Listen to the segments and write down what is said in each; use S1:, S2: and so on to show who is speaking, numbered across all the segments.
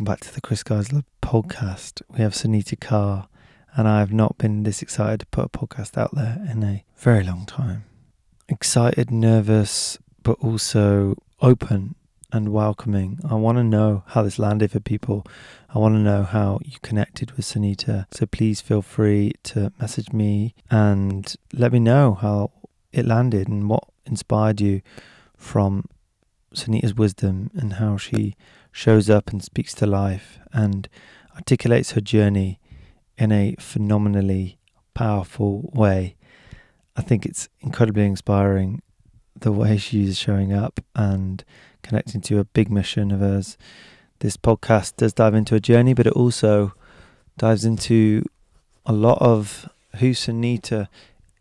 S1: Welcome back to the Chris Geisler podcast. We have Sunita Kaur, and I have not been this excited to put a podcast out there in a very long time. Excited, nervous, but also open and welcoming. I want to know how this landed for people. I want to know how you connected with Sunita. So please feel free to message me and let me know how it landed and what inspired you from Sunita's wisdom and how she shows up and speaks to life and articulates her journey in a phenomenally powerful way. I think it's incredibly inspiring the way she's showing up and connecting to a big mission of hers. This podcast does dive into a journey, but it also dives into a lot of who Sunita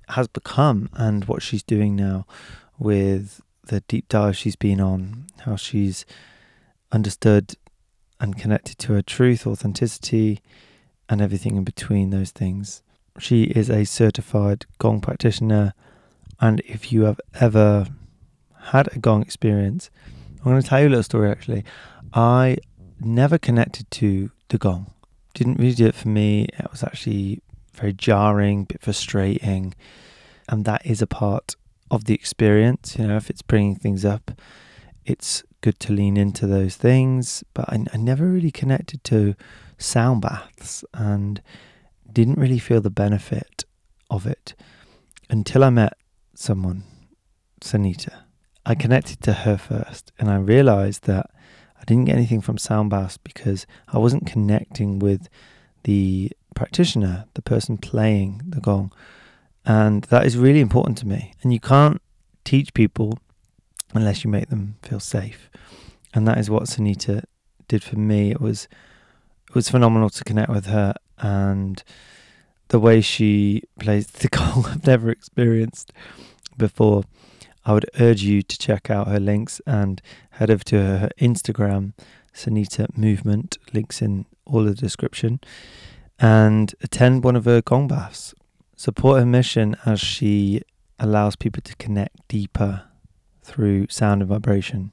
S1: has become and what she's doing now with the deep dive she's been on, how she's understood and connected to her truth, authenticity, and everything in between those things. She is a certified Gong practitioner, and if you have ever had a Gong experience, I'm going to tell you a little story actually. I never connected to the Gong. Didn't really do it for me. It was actually very jarring, bit frustrating, and that is a part of the experience. You know, if it's bringing things up, it's good to lean into those things. But I, I never really connected to sound baths and didn't really feel the benefit of it until I met someone, Sunita. I connected to her first and I realized that I didn't get anything from sound baths because I wasn't connecting with the practitioner, the person playing the gong. And that is really important to me. And you can't teach people unless you make them feel safe. And that is what Sunita did for me. It was it was phenomenal to connect with her and the way she plays the gong I've never experienced before. I would urge you to check out her links and head over to her Instagram, Sunita Movement, links in all the description, and attend one of her gong baths. Support her mission as she allows people to connect deeper through sound and vibration.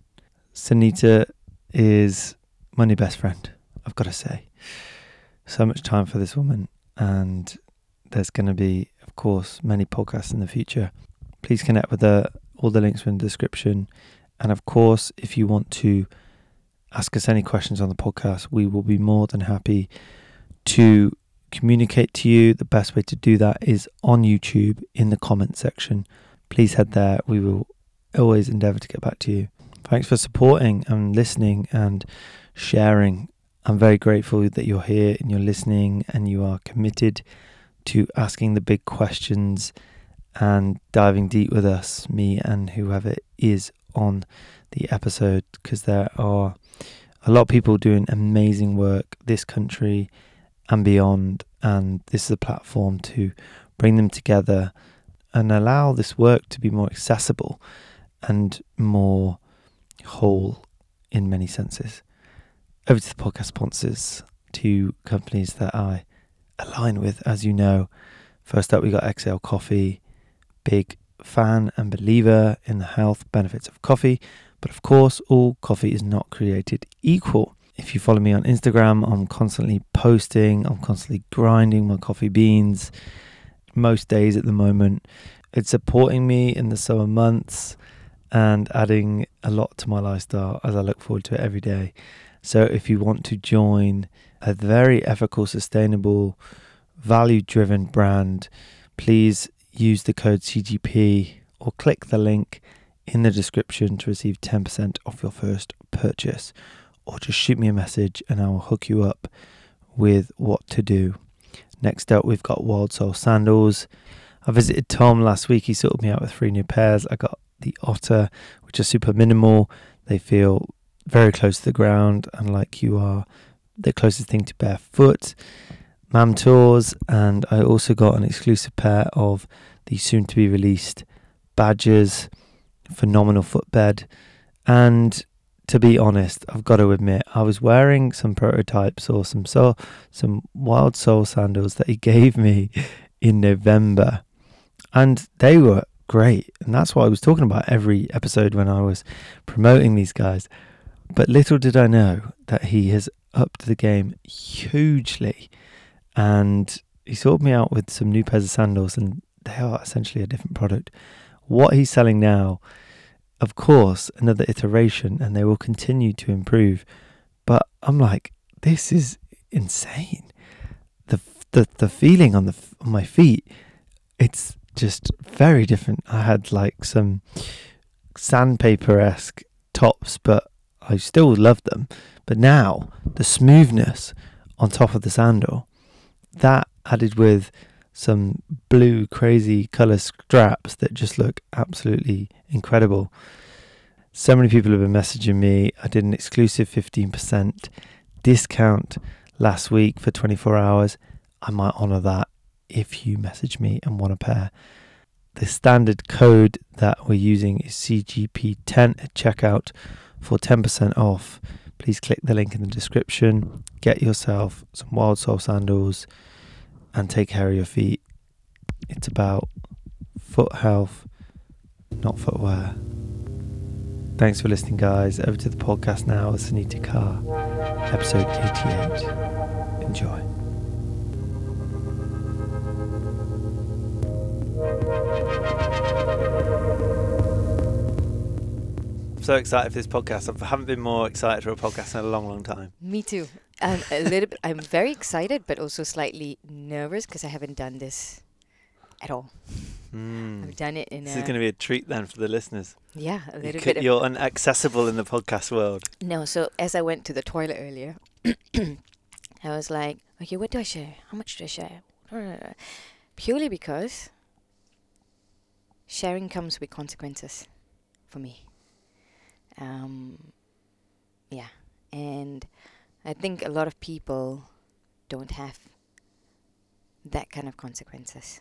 S1: Sunita is my new best friend, I've got to say. So much time for this woman, and there's going to be, of course, many podcasts in the future. Please connect with her. All the links are in the description. And of course, if you want to ask us any questions on the podcast, we will be more than happy to communicate to you. The best way to do that is on YouTube in the comment section. Please head there. We will always endeavor to get back to you. Thanks for supporting and listening and sharing. I'm very grateful that you're here and you're listening and you are committed to asking the big questions and diving deep with us, me and whoever is on the episode, because there are a lot of people doing amazing work this country and beyond. And this is a platform to bring them together and allow this work to be more accessible and more whole in many senses. Over to the podcast sponsors, two companies that I align with, as you know. First up, we got Exhale Coffee, big fan and believer in the health benefits of coffee. But of course, all coffee is not created equal. If you follow me on Instagram, I'm constantly posting, I'm constantly grinding my coffee beans most days at the moment. It's supporting me in the summer months and adding a lot to my lifestyle as I look forward to it every day. So if you want to join a very ethical, sustainable, value driven brand, please use the code CGP or click the link in the description to receive 10% off your first purchase. Or just shoot me a message and I will hook you up with what to do. Next up, we've got Wildsole Sandals. I visited Tom last week. He sorted me out with three new pairs. I got the Otter, which are super minimal. They feel very close to the ground and like you are the closest thing to barefoot. Mam Tours, and I also got an exclusive pair of the soon to be released Badgers phenomenal footbed. And to be honest, I've got to admit, I was wearing some prototypes or some soul, some Wildsole sandals that he gave me in November, and they were great. And that's what I was talking about every episode when I was promoting these guys. But little did I know that he has upped the game hugely. And he sorted me out with some new pairs of sandals, and they are essentially a different product. What he's selling now, of course, another iteration, and they will continue to improve. But I'm like, this is insane. The the the feeling on the on my feet, it's just very different. I had like some sandpaper esque tops, but I still love them. But now the smoothness on top of the sandal, that added with some blue crazy color straps that just look absolutely incredible. So many people have been messaging me. I did an exclusive 15% discount last week for 24 hours. I might honor that if you message me and want a pair. The standard code that we're using is CGP10 at checkout for 10% off. Please click the link in the description. Get yourself some Wildsole sandals and take care of your feet. It's about foot health, not footwear. Thanks for listening, guys. Over to the podcast now with Sunita Kaur, episode 88. Enjoy. I'm so excited for this podcast. I haven't been more excited for a podcast in a long, long time.
S2: Me too. Um, a little bit. I'm very excited, but also slightly nervous because I haven't done this at all.
S1: Mm.
S2: I've done it in
S1: This
S2: a
S1: is going to be a treat then for the listeners.
S2: yeah a
S1: You
S2: little
S1: could-
S2: bit.
S1: You're inaccessible in the podcast world.
S2: no, so as I went to the toilet earlier, I was like, okay, what do I share? How much do I share? Purely because sharing comes with consequences for me. Um, yeah, and I think a lot of people don't have that kind of consequences.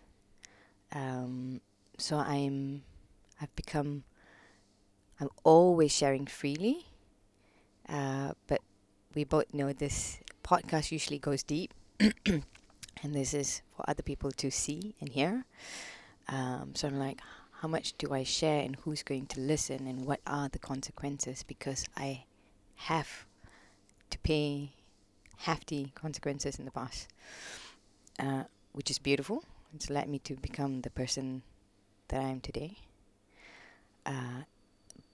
S2: Um, so I'm, I've become, I'm always sharing freely, uh, but we both know this podcast usually goes deep, and this is for other people to see and hear. Um, so I'm like, how much do I share, and who's going to listen, and what are the consequences? Because I have to pay hefty consequences in the past, uh, which is beautiful. It's led me to become the person that I am today. Uh,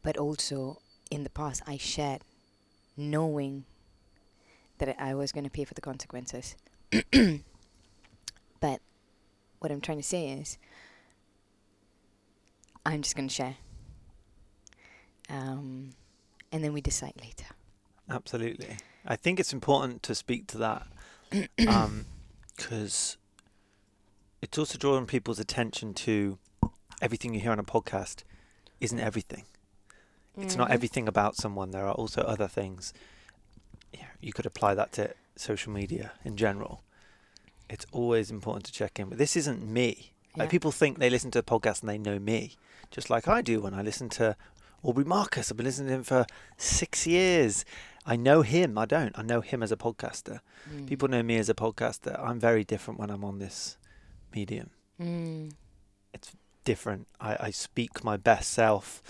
S2: but also in the past, I shared knowing that I was going to pay for the consequences. but what I'm trying to say is, I'm just going to share. Um, and then we decide later.
S1: Absolutely. I think it's important to speak to that because it's also drawing people's attention to everything you hear on a podcast isn't everything. It's not
S2: Mhm.
S1: everything about someone. There are also other things. Yeah, you could apply that to social media in general. It's always important to check in. But this isn't me.
S2: Yeah.
S1: Like people think they listen to a podcast and they know me, just like I do when I listen to Aubrey Marcus. I've been listening to him for six years. I know him. I don't. I know him as a podcaster.
S2: Mm.
S1: People know me as a podcaster. I'm very different when I'm on this medium.
S2: Mm.
S1: It's different. I, I speak my best self.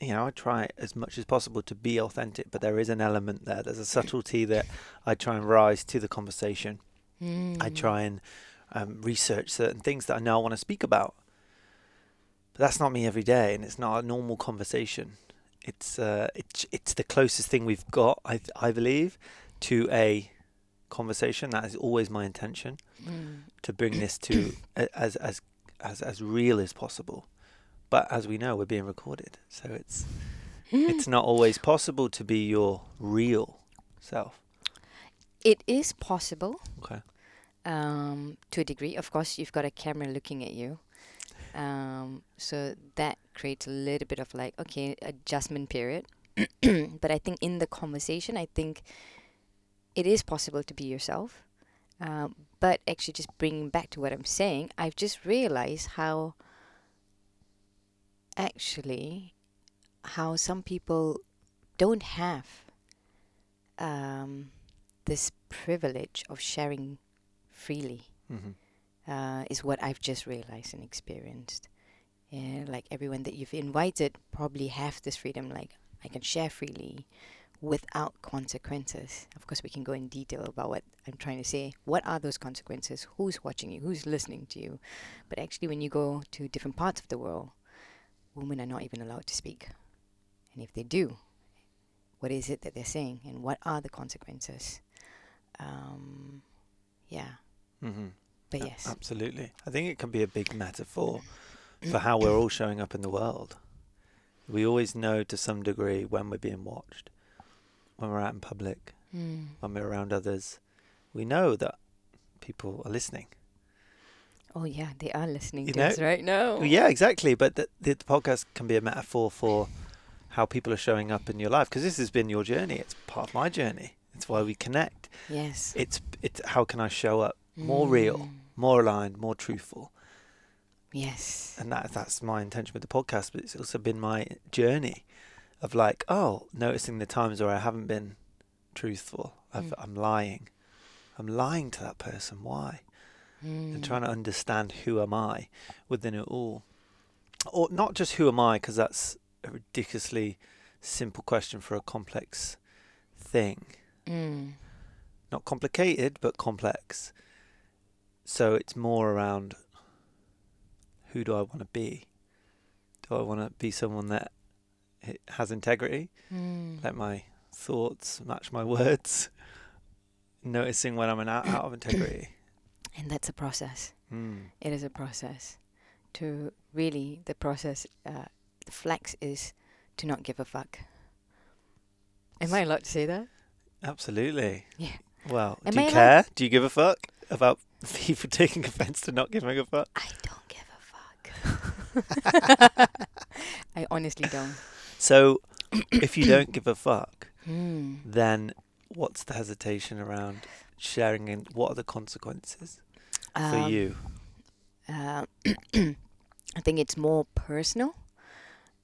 S1: You know, I try as much as possible to be authentic, but there is an element there. There's a subtlety that I try and rise to the conversation. I
S2: Mm.
S1: try and um, research certain things that I know I want to speak about. But that's not me every day, and it's not a normal conversation. It's uh, it's it's the closest thing we've got, I I believe, to a conversation. That is always my intention
S2: Mm.
S1: to bring this to as as as as real as possible. But as we know, we're being recorded, so it's it's not always possible to be your real self.
S2: It is possible
S1: Okay.
S2: um, to a degree. Of course, you've got a camera looking at you. Um, so that creates a little bit of like, okay, adjustment period. but I think in the conversation, I think it is possible to be yourself. Um, but actually, just bringing back to what I'm saying, I've just realized how actually how some people don't have um, this privilege of sharing freely
S1: hmm
S2: uh, is what I've just realized and experienced. Yeah, like everyone that you've invited probably have this freedom. Like I can share freely without consequences. Of course, we can go in detail about what I'm trying to say. What are those consequences? Who's watching you? Who's listening to you? But actually, when you go to different parts of the world, women are not even allowed to speak. And if they do, what is it that they're saying? And what are the consequences? Um, yeah.
S1: Mm-hmm.
S2: But yes.
S1: Absolutely. I think it can be a big metaphor for how we're all showing up in the world. We always know to some degree when we're being watched, when we're out in public,
S2: Mm.
S1: when we're around others. We know that people are listening.
S2: Oh yeah, they are listening
S1: You
S2: to
S1: know-
S2: us right now.
S1: Well, Yeah, exactly. But the, the podcast can be a metaphor for how people are showing up in your life because this has been your journey. It's part of my journey. It's why we connect.
S2: Yes.
S1: It's it's how can I show up more real,
S2: Mm.
S1: more aligned, more truthful.
S2: Yes.
S1: and that that's my intention with the podcast but it's also been my journey of like oh noticing the times where i haven't been truthful I've,
S2: Mm.
S1: i'm lying i'm lying to that person why and
S2: Mm.
S1: trying to understand who am i within it all or not just who am i because that's a ridiculously simple question for a complex thing
S2: Mm.
S1: not complicated but complex so it's more around who do i want to be do i want to be someone that has integrity
S2: Mm.
S1: let my thoughts match my words noticing when i'm an out, out of integrity
S2: And that's a process.
S1: mm.
S2: It is a process. To really, the process, uh, the flex is to not give a fuck. Am I allowed to say that?
S1: absolutely
S2: Yeah.
S1: well
S2: Am
S1: do you
S2: I allowed-
S1: care do you give a fuck about people taking offense to not giving a fuck
S2: I don't give a fuck. I honestly don't.
S1: so if you don't give a fuck
S2: Mm.
S1: then what's the hesitation around sharing and what are the consequences for
S2: Um,
S1: you
S2: Uh, I think it's more personal.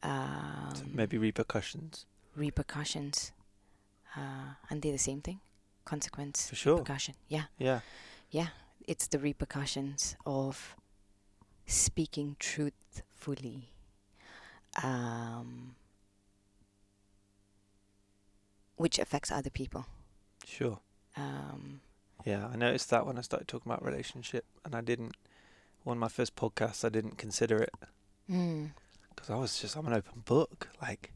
S1: So
S2: Um,
S1: maybe repercussions
S2: repercussions. Uh, and they're the same thing. Consequence.
S1: For sure.
S2: Repercussion. Yeah.
S1: yeah
S2: Yeah. It's the repercussions of speaking truthfully. Um, which affects other people.
S1: sure
S2: Um,
S1: yeah i noticed that when i started talking about relationship and i didn't one of my first podcasts i didn't consider it
S2: mm,
S1: because i was just i'm an open book like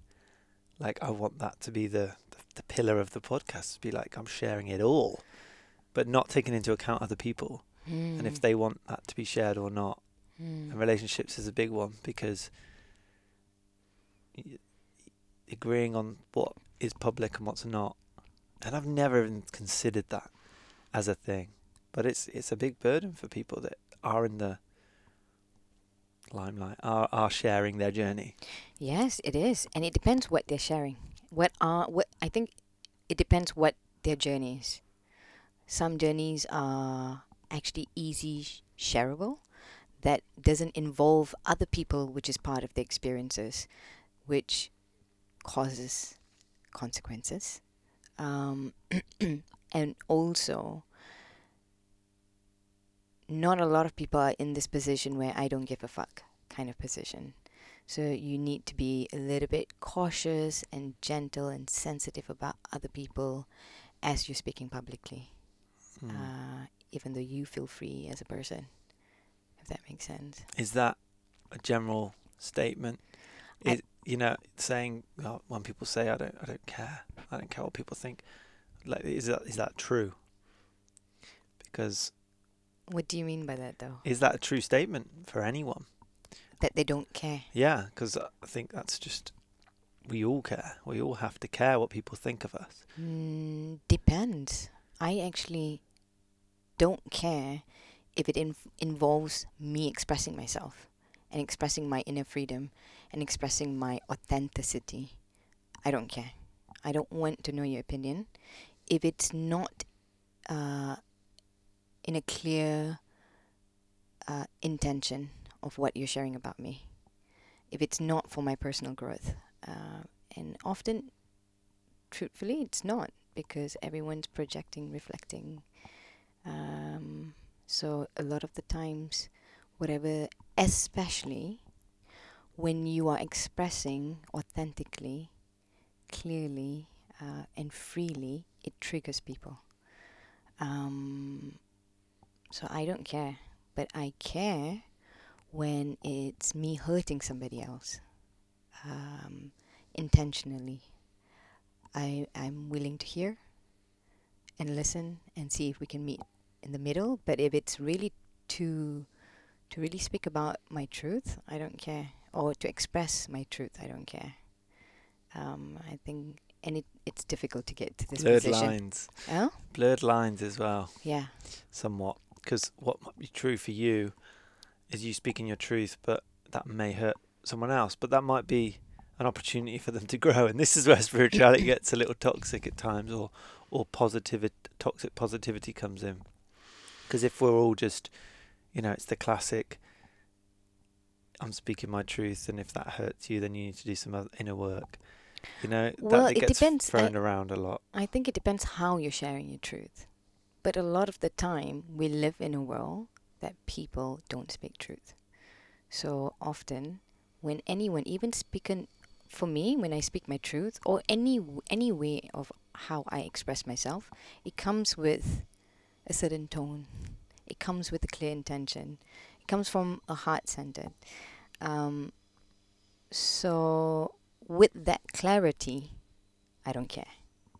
S1: like i want that to be the, the the pillar of the podcast to be like i'm sharing it all but not taking into account other people. And if
S2: mm,
S1: they want that to be shared or not.
S2: Mm,
S1: and relationships is a big one because y- agreeing on what is public and what's not. And I've never even considered that as a thing. But it's it's a big burden for people that are in the limelight are are sharing their journey.
S2: Yes, it is, and it depends what they're sharing. What are what I think it depends what their journey is. Some journeys are actually easy shareable, that doesn't involve other people, which is part of the experiences, which causes consequences, um, and also. Not a lot of people are in this position where I don't give a fuck kind of position. So you need to be a little bit cautious and gentle and sensitive about other people as you're speaking publicly,
S1: Mm.
S2: uh, even though you feel free as a person, if that makes sense.
S1: is that a general statement you know saying uh, when people say I don't I don't care I don't care what people think like is that is that true because
S2: What do you mean by that, though?
S1: Is that a true statement for anyone?
S2: That they don't care.
S1: Yeah, because I think that's just we all care. We all have to care what people think of us.
S2: Mm, depends. I actually don't care if it inv- involves me expressing myself and expressing my inner freedom and expressing my authenticity. I don't care. I don't want to know your opinion. If it's not uh, in a clear uh, intention of what you're sharing about me, if it's not for my personal growth, uh, and often, truthfully, it's not because everyone's projecting, reflecting. Um, so a lot of the times, whatever, especially when you are expressing authentically, clearly, uh, and freely, it triggers people. Um, so I don't care, but I care when it's me hurting somebody else um, intentionally. I I'm willing to hear and listen and see if we can meet in the middle. But if it's really to to really speak about my truth, I don't care, or to express my truth, I don't care. Um, I think, and it it's difficult to get to this
S1: Blurred
S2: position.
S1: lines.
S2: Oh,
S1: Blurred lines as well,
S2: yeah,
S1: somewhat. Because what might be true for you is you speaking your truth, but that may hurt someone else. But that might be an opportunity for them to grow. And this is where spirituality gets a little toxic at times, or or positivity, toxic positivity comes in. Because if we're all just, you know, it's the classic. I'm speaking my truth, and if that hurts you, then you need to do some other inner work. You know,
S2: Well,
S1: that
S2: it
S1: gets
S2: depends.
S1: thrown uh, around a lot.
S2: I think it depends how you're sharing your truth. But a lot of the time, we live in a world that people don't speak truth. So often, when anyone, even speaking, for me, when I speak my truth or any any way of how I express myself, it comes with a certain tone. It comes with a clear intention. It comes from a heart centered. Um, so with that clarity, I don't care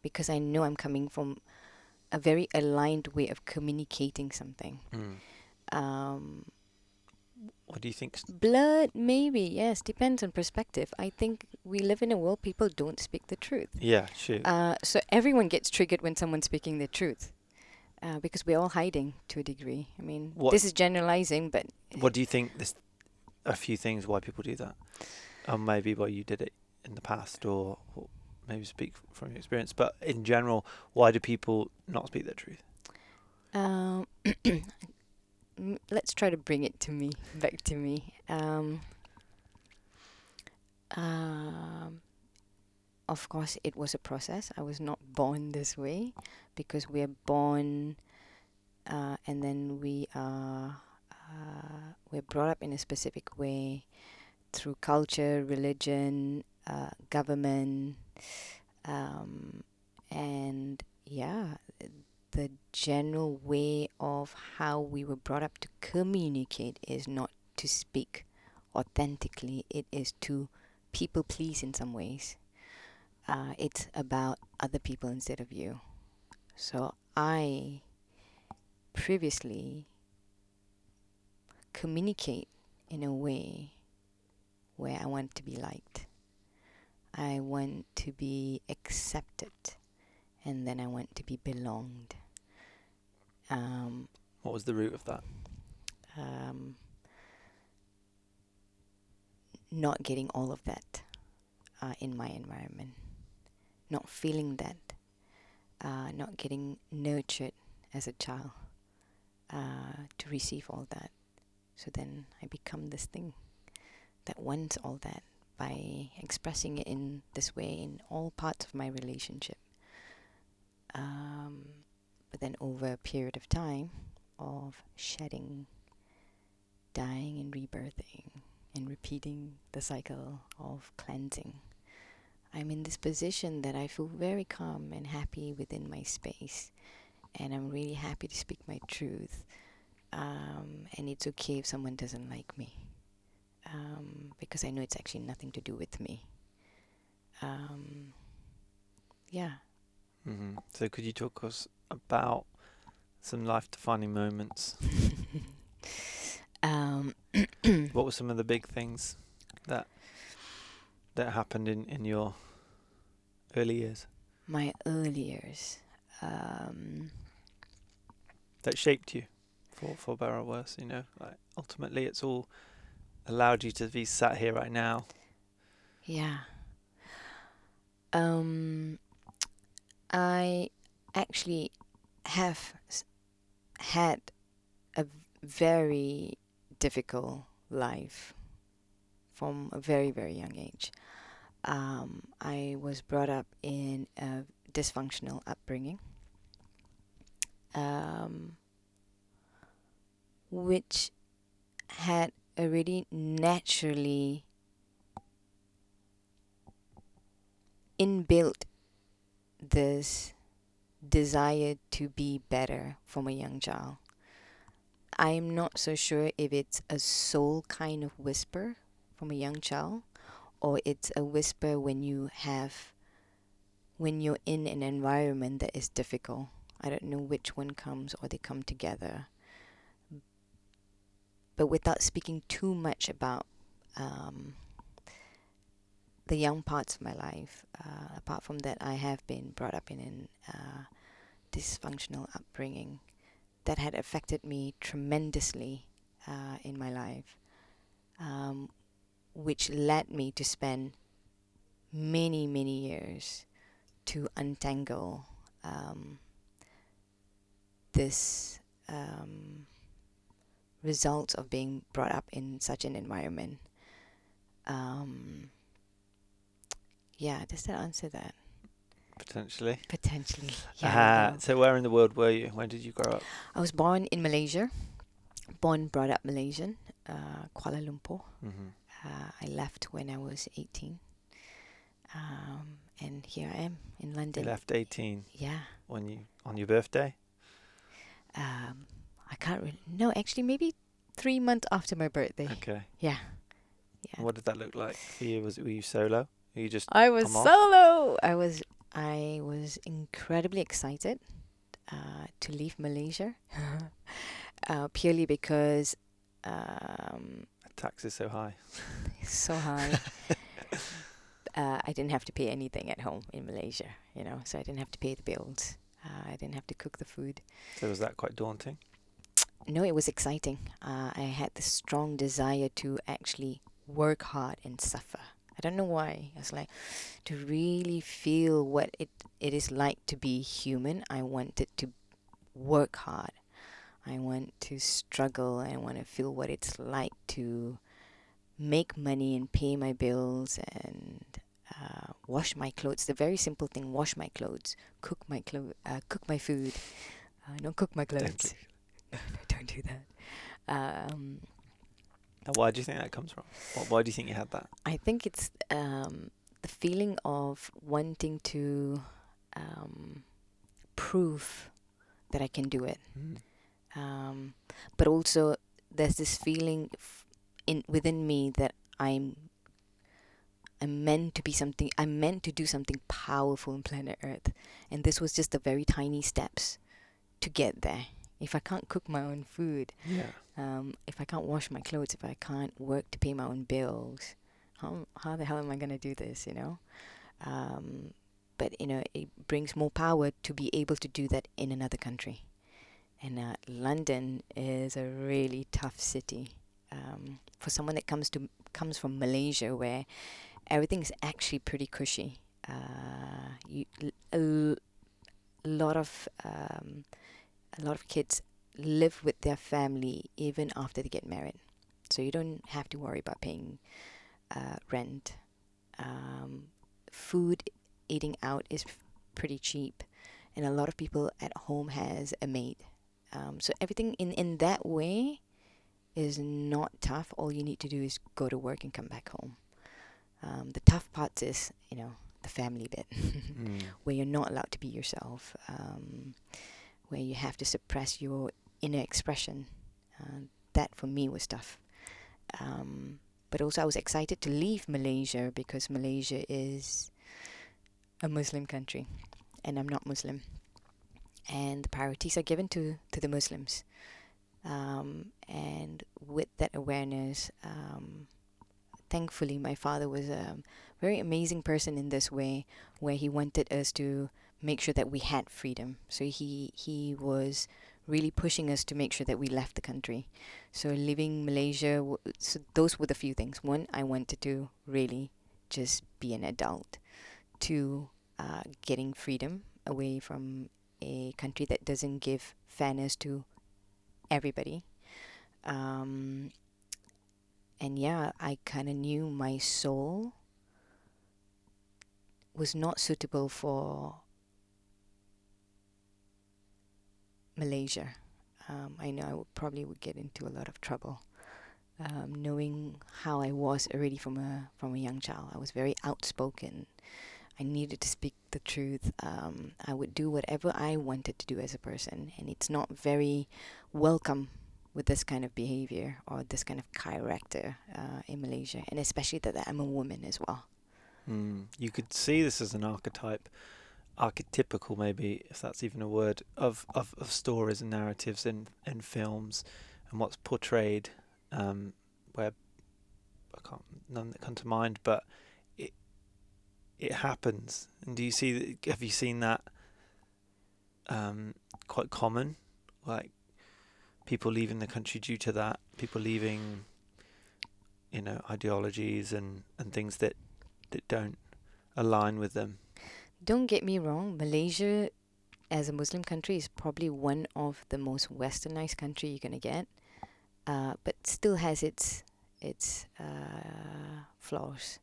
S2: because I know I'm coming from a very aligned way of communicating something. Um,
S1: What do you think?
S2: blood, maybe, yes, depends on perspective. I think we live in a world people don't speak the truth.
S1: Yeah, shoot.
S2: Uh, so everyone gets triggered when someone's speaking the truth. Uh, because we're all hiding to a degree. I mean,
S1: What-
S2: this is generalizing, but
S1: What do you think? This a few things why people do that, or maybe why you did it in the past, or, or maybe speak from your experience. But in general, why do people not speak their truth?
S2: Um, let's try to bring it to me, back to me. Um, um, of course, it was a process. I was not born this way because we are born uh, and then we are uh, we're brought up in a specific way through culture, religion, uh, government, um, and yeah, the general way of how we were brought up to communicate is not to speak authentically, it is to people please in some ways. Uh, it's about other people instead of you. So I previously communicate in a way where I want to be liked. I want to be accepted and then I want to be belonged. Um,
S1: What was the root of that?
S2: um, not getting all of that uh, in my environment, not feeling that, uh, not getting nurtured as a child uh, to receive all that. So then I become this thing that wants all that by expressing it in this way in all parts of my relationship. Um, but then over a period of time of shedding, dying and rebirthing, and repeating the cycle of cleansing, I'm in this position that I feel very calm and happy within my space. And I'm really happy to speak my truth. Um, and it's okay if someone doesn't like me. Um, because I know it's actually nothing to do with me. Um, yeah.
S1: hmm So could you talk us about some life-defining moments?
S2: um,
S1: what were some of the big things that that happened in in your early years
S2: my early years. Um,
S1: that shaped you for for better or worse? You know, like ultimately, it's all allowed you to be sat here right now.
S2: Yeah. Um, I actually have s- had a very difficult life from a very, very young age. Um, I was brought up in a dysfunctional upbringing, um, which had already naturally inbuilt this desire to be better from a young child. I'm not so sure if it's a soul kind of whisper from a young child or it's a whisper when you have when you're in an environment that is difficult. I don't know which one comes or they come together. But without speaking too much about um, the young parts of my life, uh, apart from that, I have been brought up in a uh, dysfunctional upbringing that had affected me tremendously uh, in my life, um, which led me to spend many, many years to untangle um, this um, result of being brought up in such an environment. Um, yeah, does that answer that?
S1: Potentially.
S2: Potentially. Yeah.
S1: Uh, so where in the world were you? When did you grow up?
S2: I was born in Malaysia, born, brought up Malaysian, uh, Kuala Lumpur.
S1: Mm-hmm.
S2: Uh, I left when I was 18. Um, and here I am in London.
S1: You left 18
S2: Yeah.
S1: when you on your birthday.
S2: Um, I can't really. No, actually, maybe three months after my birthday.
S1: Okay.
S2: Yeah. Yeah.
S1: What did that look like for you? Was it, were you solo? Were you just
S2: I was solo. I was I was incredibly excited uh, to leave Malaysia, uh, purely because um,
S1: taxes so high?
S2: so high. uh, I didn't have to pay anything at home in Malaysia, you know, so I didn't have to pay the bills. Uh, I didn't have to cook the food.
S1: So was that quite daunting?
S2: No, it was exciting. Uh, I had this strong desire to actually work hard and suffer. I don't know why. I was like to really feel what it it is like to be human. I wanted to work hard. I want to struggle. I want to feel what it's like to make money and pay my bills and uh, wash my clothes. The very simple thing: wash my clothes, cook my clo- uh, cook my food. Uh, don't cook my clothes.
S1: Don't
S2: don't do that. Um,
S1: why do you think that comes from? What, why do you think you had that?
S2: I think it's um, the feeling of wanting to um, prove that I can do it, um, but also there's this feeling in within me that I'm I'm meant to be something. I'm meant to do something powerful in planet Earth, and this was just the very tiny steps to get there. If I can't cook my own food,
S1: Yeah.
S2: um, if I can't wash my clothes, if I can't work to pay my own bills, how how the hell am I gonna do this? You know, um, but you know it brings more power to be able to do that in another country, and uh, London is a really tough city um, for someone that comes to comes from Malaysia where everything is actually pretty cushy. Uh, you a l- lot of um, a lot of kids live with their family even after they get married. So you don't have to worry about paying uh, rent. Um, food eating out is pretty cheap, and a lot of people at home has a maid. Um, so everything in in that way is not tough. All you need to do is go to work and come back home. Um, the tough part is you know the family bit
S1: Mm.
S2: where you're not allowed to be yourself, um, where you have to suppress your inner expression. Uh, that for me was tough. Um, but also, I was excited to leave Malaysia because Malaysia is a Muslim country, and I'm not Muslim. And the priorities are given to, to the Muslims. Um, and with that awareness, um, thankfully, my father was a very amazing person in this way, where he wanted us to make sure that we had freedom. So he he was really pushing us to make sure that we left the country. So leaving Malaysia, w- so those were the few things. One, I wanted to really just be an adult. Two, uh, getting freedom away from a country that doesn't give fairness to everybody. Um, and yeah, I kind of knew my soul was not suitable for Malaysia. Um, I know I would probably would get into a lot of trouble, um, knowing how I was already from a from a young child. I was very outspoken. I needed to speak the truth. Um, I would do whatever I wanted to do as a person, and it's not very welcome with this kind of behavior or this kind of character uh, in Malaysia, and especially that I'm a woman as well.
S1: Mm. You could see this as an archetype, archetypical maybe, if that's even a word, of, of, of stories and narratives in, in films and what's portrayed, um, where I can't none that come to mind, but it happens. And do you see? Have you seen that? Um, quite common, like people leaving the country due to that. People leaving, you know, ideologies and and things that that don't align with them.
S2: Don't get me wrong, Malaysia as a Muslim country is probably one of the most westernized country you're gonna get, uh, but still has its its uh, flaws.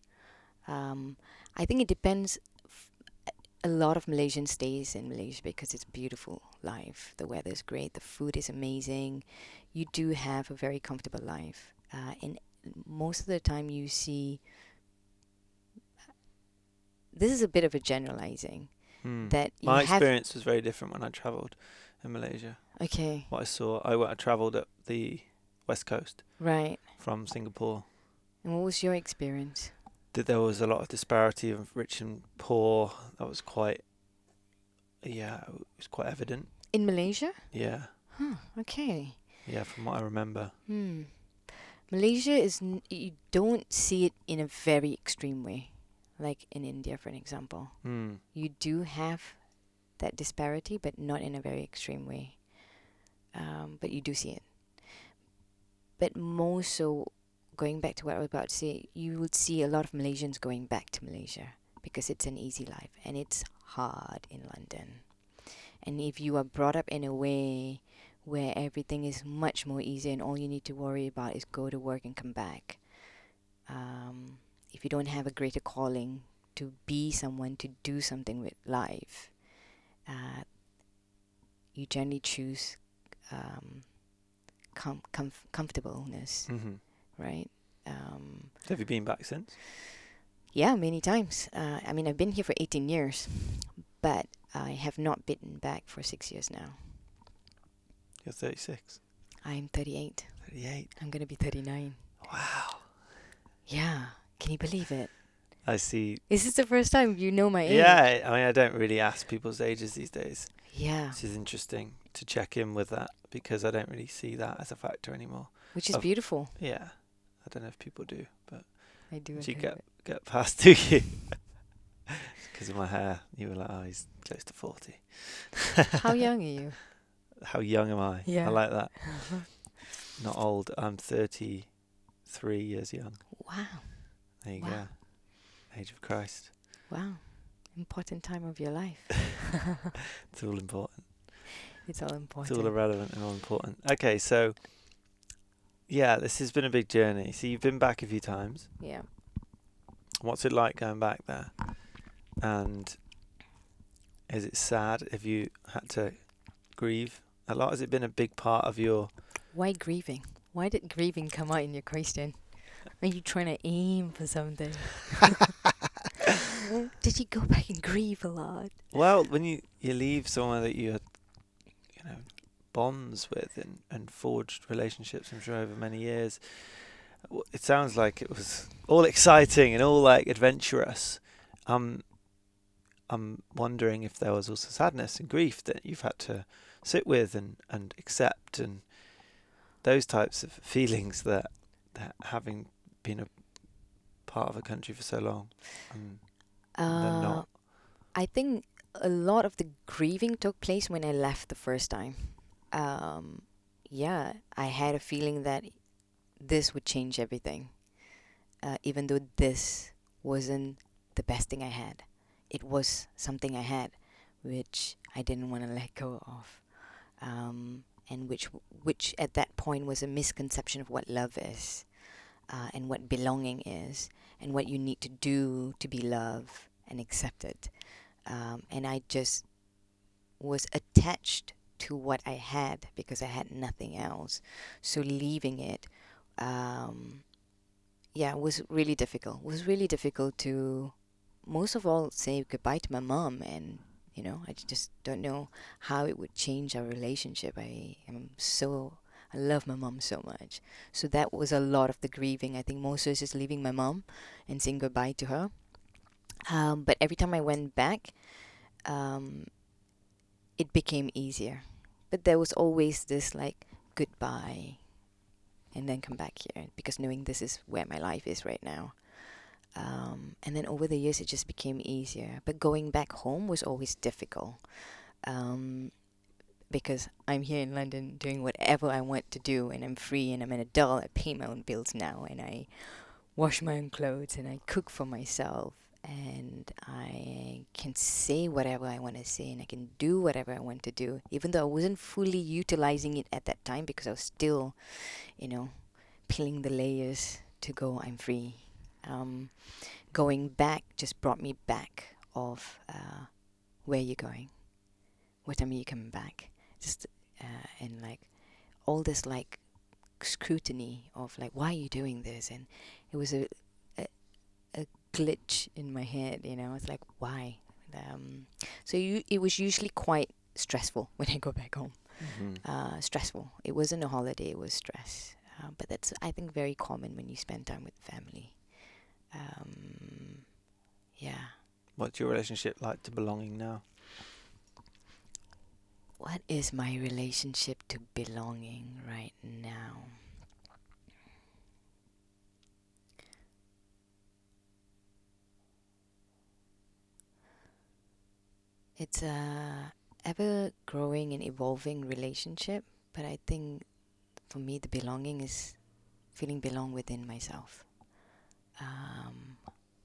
S2: Um, I think it depends. F- a lot of Malaysian stays in Malaysia because it's beautiful life. The weather is great. The food is amazing. You do have a very comfortable life, uh, and most of the time you see. This is a bit of a generalizing
S1: Hmm.
S2: that you
S1: My experience was very different when I travelled in Malaysia.
S2: Okay,
S1: What I saw, I, I travelled up the west coast
S2: right.
S1: from Singapore.
S2: And what was your experience?
S1: That there was a lot of disparity of rich and poor. That was quite, yeah, it was quite evident.
S2: In Malaysia?
S1: Yeah,
S2: Huh, okay.
S1: yeah, from what I remember.
S2: Hmm. Malaysia is n- you don't see it in a very extreme way, like in India, for an example.
S1: Hmm.
S2: You do have that disparity, but not in a very extreme way. Um, but you do see it. But more so, going back to what I was about to say, you would see a lot of Malaysians going back to Malaysia because it's an easy life and it's hard in London. And if you are brought up in a way where everything is much more easy and all you need to worry about is go to work and come back, um, if you don't have a greater calling to be someone to do something with life, uh, you generally choose um, com- comf- comfortableness,
S1: hmm
S2: right? Um,
S1: Have you been back since?
S2: yeah, many times. Uh, I mean, I've been here for 18 years, but I have not been back for six years now.
S1: You're 36.
S2: I'm 38.
S1: 38.
S2: I'm going to be 39.
S1: Wow.
S2: Yeah. Can you believe it?
S1: I see.
S2: Is this the first time you know my age?
S1: Yeah, I mean, I don't really ask people's ages these days.
S2: Yeah.
S1: This is interesting to check in with that because I don't really see that as a factor anymore.
S2: Which is beautiful.
S1: Yeah, I don't know if people do, but
S2: I do.
S1: Did you
S2: enjoy
S1: get past do you? Because of my hair, you were like, oh, he's close to forty.
S2: How young are you?
S1: How young am I?
S2: Yeah.
S1: I like that. Not old. I'm thirty-three years young.
S2: Wow.
S1: There you
S2: Wow.
S1: go. Age of Christ.
S2: Wow. Important time of your life.
S1: It's all important.
S2: It's all
S1: It's
S2: important.
S1: all irrelevant and all important. Okay, so yeah, this has been a big journey. So you've been back a few times.
S2: yeah.
S1: What's it like going back there? And is it sad? Have you had to grieve a lot? Has it been a big part of your?
S2: Why grieving? Why did grieving come out in your question? Are you trying to aim for something? did you go back and grieve a lot?
S1: Well, when you you leave somewhere that you had, you know, bonds with and and forged relationships, I'm sure over many years. It sounds like it was all exciting and all like adventurous. Um, I'm wondering if there was also sadness and grief that you've had to sit with and and accept and those types of feelings that that having been a part of a country for so long. Um,
S2: Uh,
S1: not.
S2: I think a lot of the grieving took place when I left the first time. Um, yeah, I had a feeling that this would change everything, uh, even though this wasn't the best thing I had. It was something I had, which I didn't want to let go of, um, and which which at that point was a misconception of what love is, uh, and what belonging is, and what you need to do to be loved and accepted. Um, and I just was attached to what I had because I had nothing else. So leaving it, um, yeah, was really difficult. It was really difficult to most of all say goodbye to my mom and you know I just don't know how it would change our relationship. I am so I love my mom so much. So that was a lot of the grieving. I think most was just leaving my mom and saying goodbye to her. Um, but every time I went back, um, it became easier. But there was always this like goodbye and then come back here because knowing this is where my life is right now. Um, and then over the years, it just became easier. But going back home was always difficult um, because I'm here in London doing whatever I want to do, and I'm free, and I'm an adult. I pay my own bills now, and I wash my own clothes, and I cook for myself, and I can say whatever I want to say, and I can do whatever I want to do, even though I wasn't fully utilizing it at that time because I was still, you know, peeling the layers to go. I'm free. Um, going back just brought me back of uh, where you're going, what time are you coming back, just uh, and like all this like scrutiny of like why are you doing this, and it was a glitch in my head, you know. It's like why, um, so you it was usually quite stressful when I go back home. Mm-hmm. Uh, stressful. It wasn't a holiday; it was stress. Uh, but that's I think very common when you spend time with family um, yeah.
S1: What's your relationship like to belonging now?
S2: What is my relationship to belonging right now? It's a ever growing and evolving relationship, but I think for me the belonging is feeling belong within myself um,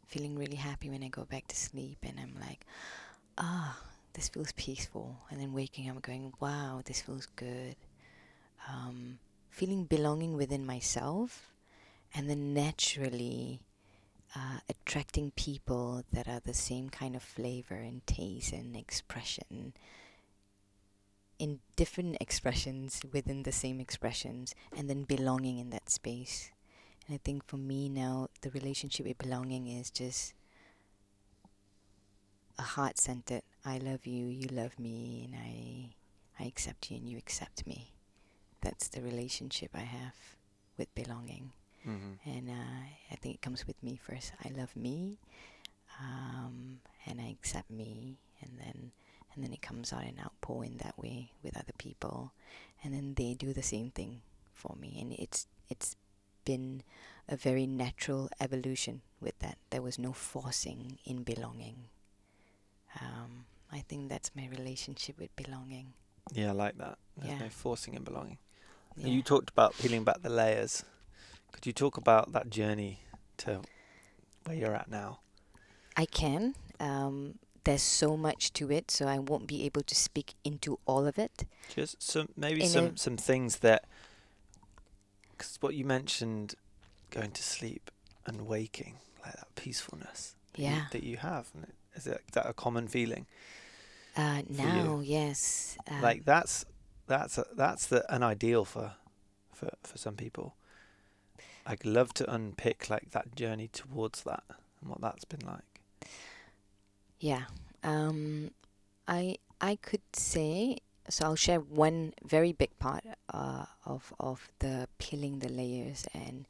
S2: feeling really happy when I go back to sleep and I'm like, ah, this feels peaceful. And then waking up going, wow, this feels good. Um, feeling belonging within myself and then naturally uh, attracting people that are the same kind of flavor and taste and expression in different expressions within the same expressions and then belonging in that space and I think for me now, the relationship with belonging is just a heart centered. I love you, you love me, and I, I accept you, and you accept me. That's the relationship I have with belonging. Mm-hmm. And uh, I think it comes with me first. I love me, um, and I accept me, and then and then it comes out and outpour in that way with other people, and then they do the same thing for me, and it's it's been a very natural evolution with that. There was no forcing in belonging. Um, I think that's my relationship with belonging.
S1: Yeah, I like that. There's yeah. no forcing in belonging. Yeah. You talked about peeling back the layers. Could you talk about that journey to where you're at now?
S2: I can. Um, there's so much to it, so I won't be able to speak into all of it.
S1: Just some maybe In some some things that because what you mentioned, going to sleep and waking, like that peacefulness. That
S2: yeah.
S1: You, that you have, is, it, is that a common feeling?
S2: Uh, now, yes.
S1: Um, like that's that's a, that's the, an ideal for for for some people. I'd love to unpick like that journey towards that and what that's been like.
S2: Yeah. Um, I I could say so I'll share one very big part uh, of of the peeling the layers and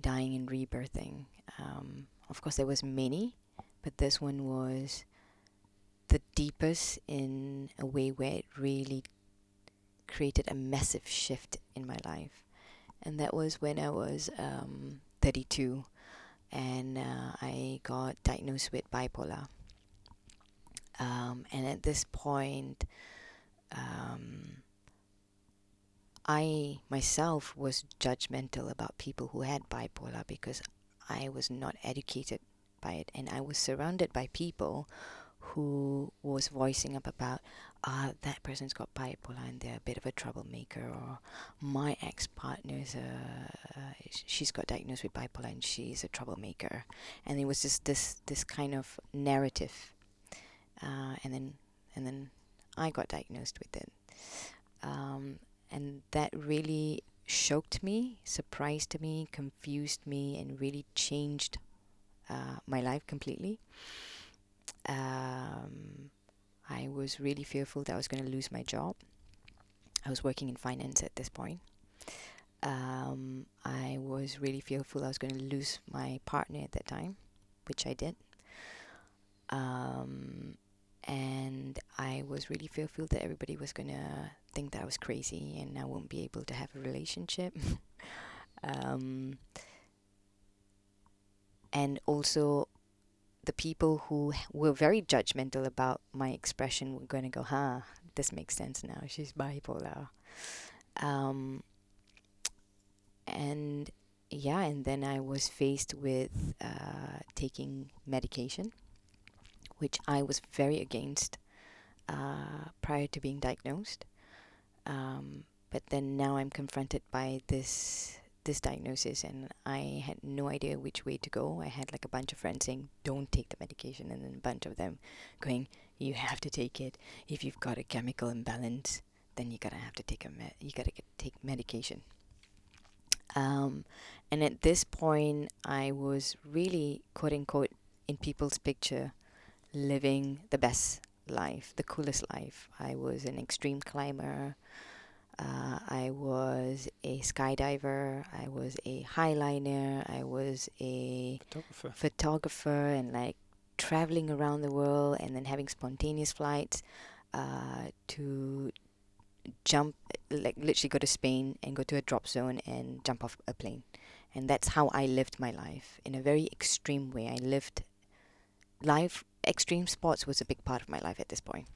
S2: dying and rebirthing. Um, of course, there was many, but this one was the deepest in a way where it really created a massive shift in my life, and that was when I was um, 32, and uh, I got diagnosed with bipolar. Um, and at this point, um, I myself was judgmental about people who had bipolar because I was not educated by it, and I was surrounded by people who was voicing up about uh, that person's got bipolar and they're a bit of a troublemaker or my ex partner's uh, she's got diagnosed with bipolar and she's a troublemaker and it was just this this kind of narrative uh, and then and then I got diagnosed with it. Um, and that really shocked me, surprised me, confused me, and really changed uh, my life completely. Um, I was really fearful that I was going to lose my job. I was working in finance at this point. Um, I was really fearful I was going to lose my partner at that time, which I did. Um, and I was really fearful that everybody was going to think that I was crazy and I won't be able to have a relationship. um, and also, the people who were very judgmental about my expression were going to go, huh, this makes sense now. She's bipolar. Um, and yeah, and then I was faced with uh, taking medication, which I was very against uh, prior to being diagnosed. Um, but then now I'm confronted by this this diagnosis and I had no idea which way to go. I had like a bunch of friends saying, don't take the medication, and then a bunch of them going, you have to take it. If you've got a chemical imbalance, then you gotta have to take a med- you gotta get, take medication. Um, and at this point, I was really quote unquote in people's picture, living the best life, the coolest life. I was an extreme climber. Uh, I was a skydiver. I was a highliner. I was a
S1: Photographer.
S2: photographer and like traveling around the world and then having spontaneous flights uh, to jump, like literally go to Spain and go to a drop zone and jump off a plane. And that's how I lived my life in a very extreme way. I lived life, extreme sports was a big part of my life at this point.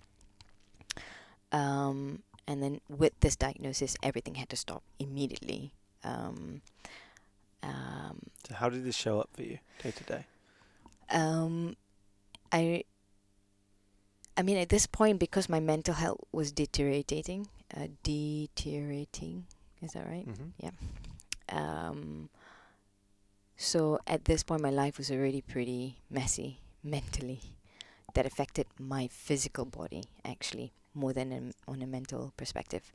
S2: Um, and then with this diagnosis, everything had to stop immediately. Um, um,
S1: So how did this show up for you day to day?
S2: um, I, I mean, at this point, because my mental health was deteriorating, uh, deteriorating, is that right?
S1: Mm-hmm.
S2: Um, so at this point, my life was already pretty messy mentally. That affected my physical body actually more than in, on a mental perspective.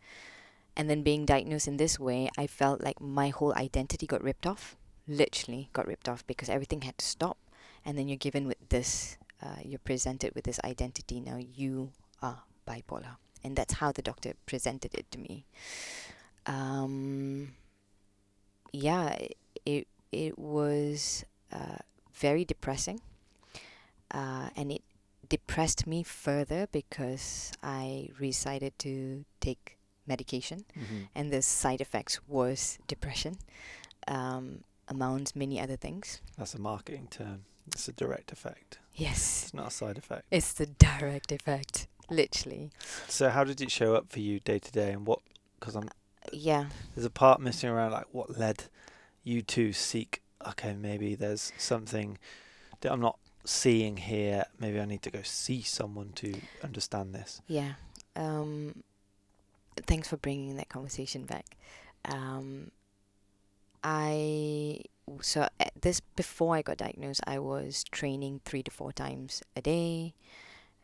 S2: And then being diagnosed in this way, I felt like my whole identity got ripped off. Literally got ripped off because everything had to stop. And then you're given with this, uh, you're presented with this identity. Now you are bipolar, and that's how the doctor presented it to me. Um, yeah, it it was uh, very depressing, uh, and it depressed me further because I decided to take medication,
S1: Mm-hmm.
S2: and the side effects was depression, um, amongst many other things.
S1: That's a marketing term. It's a direct effect.
S2: Yes,
S1: It's not a side effect.
S2: it's the direct effect, literally.
S1: So how did it show up for you day to day, and what? Because I'm
S2: Yeah.
S1: there's a part missing around like what led you to seek. Okay, maybe there's something that I'm not seeing here. Maybe I need to go see someone to understand this.
S2: Yeah. Um, thanks for bringing that conversation back. Um, I so at this before I got diagnosed, I was training three to four times a day,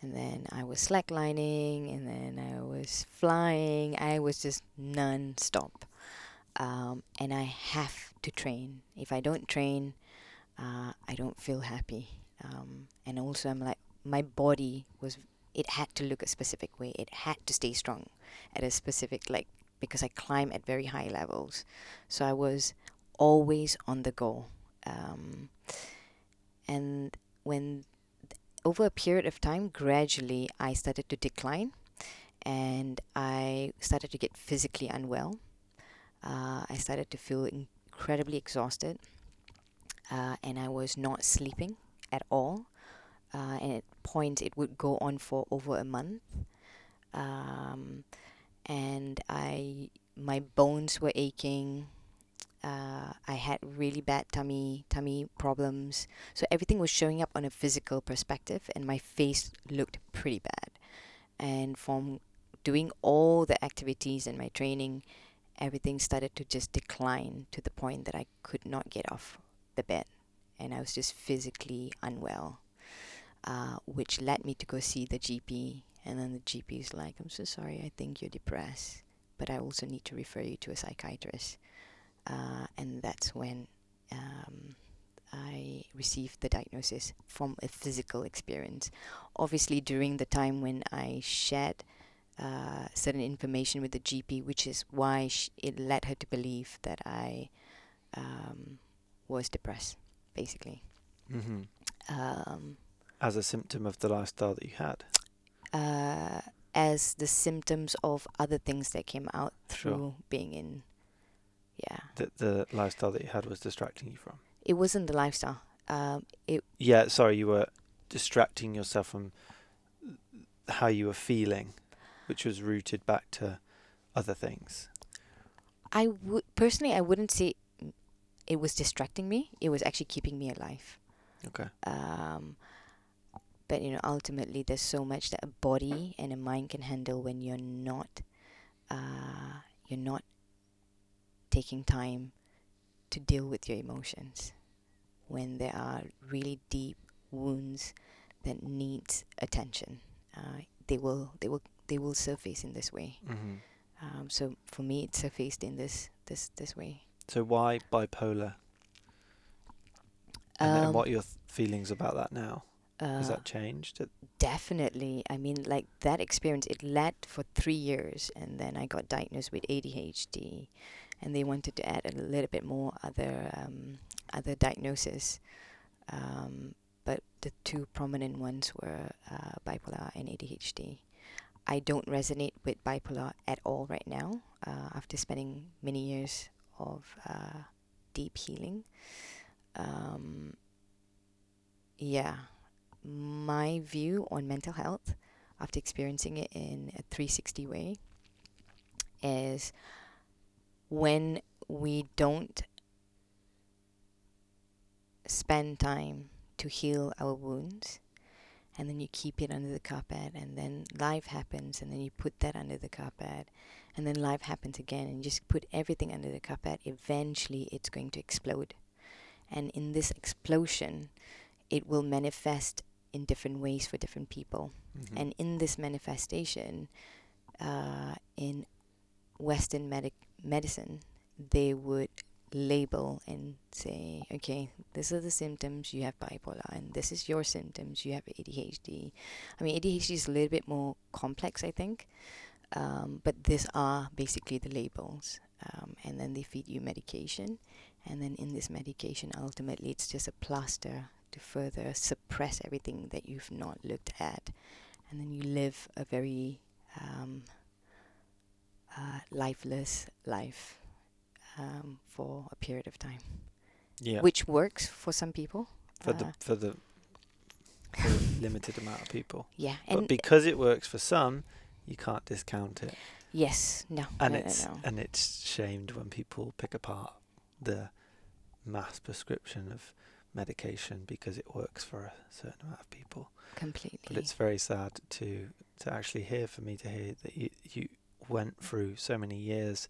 S2: and then I was slacklining, and then I was flying. I was just non-stop, um, and I have to train. If I don't train, uh, I don't feel happy. Um, and also, I'm like my body was it had to look a specific way. It had to stay strong at a specific like because I climb at very high levels. So I was always on the go. Um, and when over a period of time, gradually I started to decline, and I started to get physically unwell. Uh, I started to feel incredibly exhausted, uh, and I was not sleeping at all uh, and at points it would go on for over a month. Um, and I, my bones were aching. Uh, I had really bad tummy tummy problems. So everything was showing up on a physical perspective, and my face looked pretty bad. And from doing all the activities and my training, everything started to just decline to the point that I could not get off the bed, and I was just physically unwell uh, which led me to go see the GP. And then the GP is like, I'm so sorry, I think you're depressed, but I also need to refer you to a psychiatrist. Uh, and that's when um, I received the diagnosis from a physical experience. Obviously, during the time when I shared uh, certain information with the GP, which is why sh- it led her to believe that I um, was depressed, basically.
S1: hmm
S2: Um,
S1: As a symptom of the lifestyle that you had.
S2: uh, as the symptoms of other things that came out
S1: Sure.
S2: through being in, yeah,
S1: That the lifestyle that you had was distracting you from.
S2: it wasn't the lifestyle. Um, it
S1: Yeah, sorry, you were distracting yourself from how you were feeling, which was rooted back to other things.
S2: I would personally, I wouldn't say it was distracting me. It was actually keeping me alive.
S1: Okay.
S2: Um, but you know, ultimately, there's so much that a body and a mind can handle when you're not, uh, you're not taking time to deal with your emotions. When there are really deep wounds that needs attention, uh, they will, they will, they will surface in this way.
S1: hmm
S2: Um, so for me, it surfaced in this, this, this way.
S1: So why bipolar? And, and
S2: Um,
S1: what are your th- feelings about that now? Has
S2: uh,
S1: that changed?
S2: Definitely. I mean, like that experience, it led for three years, and then I got diagnosed with ADHD, and they wanted to add a little bit more other um, other diagnoses, um, but the two prominent ones were uh, bipolar and ADHD. I don't resonate with bipolar at all right now. Uh, after spending many years of uh, deep healing, um, yeah, my view on mental health after experiencing it in a 360 way is when we don't spend time to heal our wounds and then you keep it under the carpet and then life happens and then you put that under the carpet and then life happens again and you just put everything under the carpet eventually it's going to explode and in this explosion it will manifest in different ways for different people.
S1: mhm.
S2: And in this manifestation, uh, in Western medic- medicine, they would label and say, okay, these are the symptoms, you have bipolar, and this is your symptoms, you have ADHD. I mean, ADHD is a little bit more complex, I think, um, but these are basically the labels. Um, and then they feed you medication, and then in this medication, ultimately, it's just a plaster to further suppress everything that you've not looked at, and then you live a very um, uh, lifeless life um, for a period of time,
S1: yeah.
S2: which works for some people.
S1: for
S2: uh,
S1: the for the limited amount of people.
S2: yeah,
S1: But
S2: and
S1: because it works for some, you can't discount it.
S2: yes, no,
S1: And
S2: no,
S1: it's
S2: no, no.
S1: and it's shamed when people pick apart the mass prescription of medication because it works for a certain amount of people.
S2: completely.
S1: But it's very sad to to actually hear for me to hear that you you went through so many years.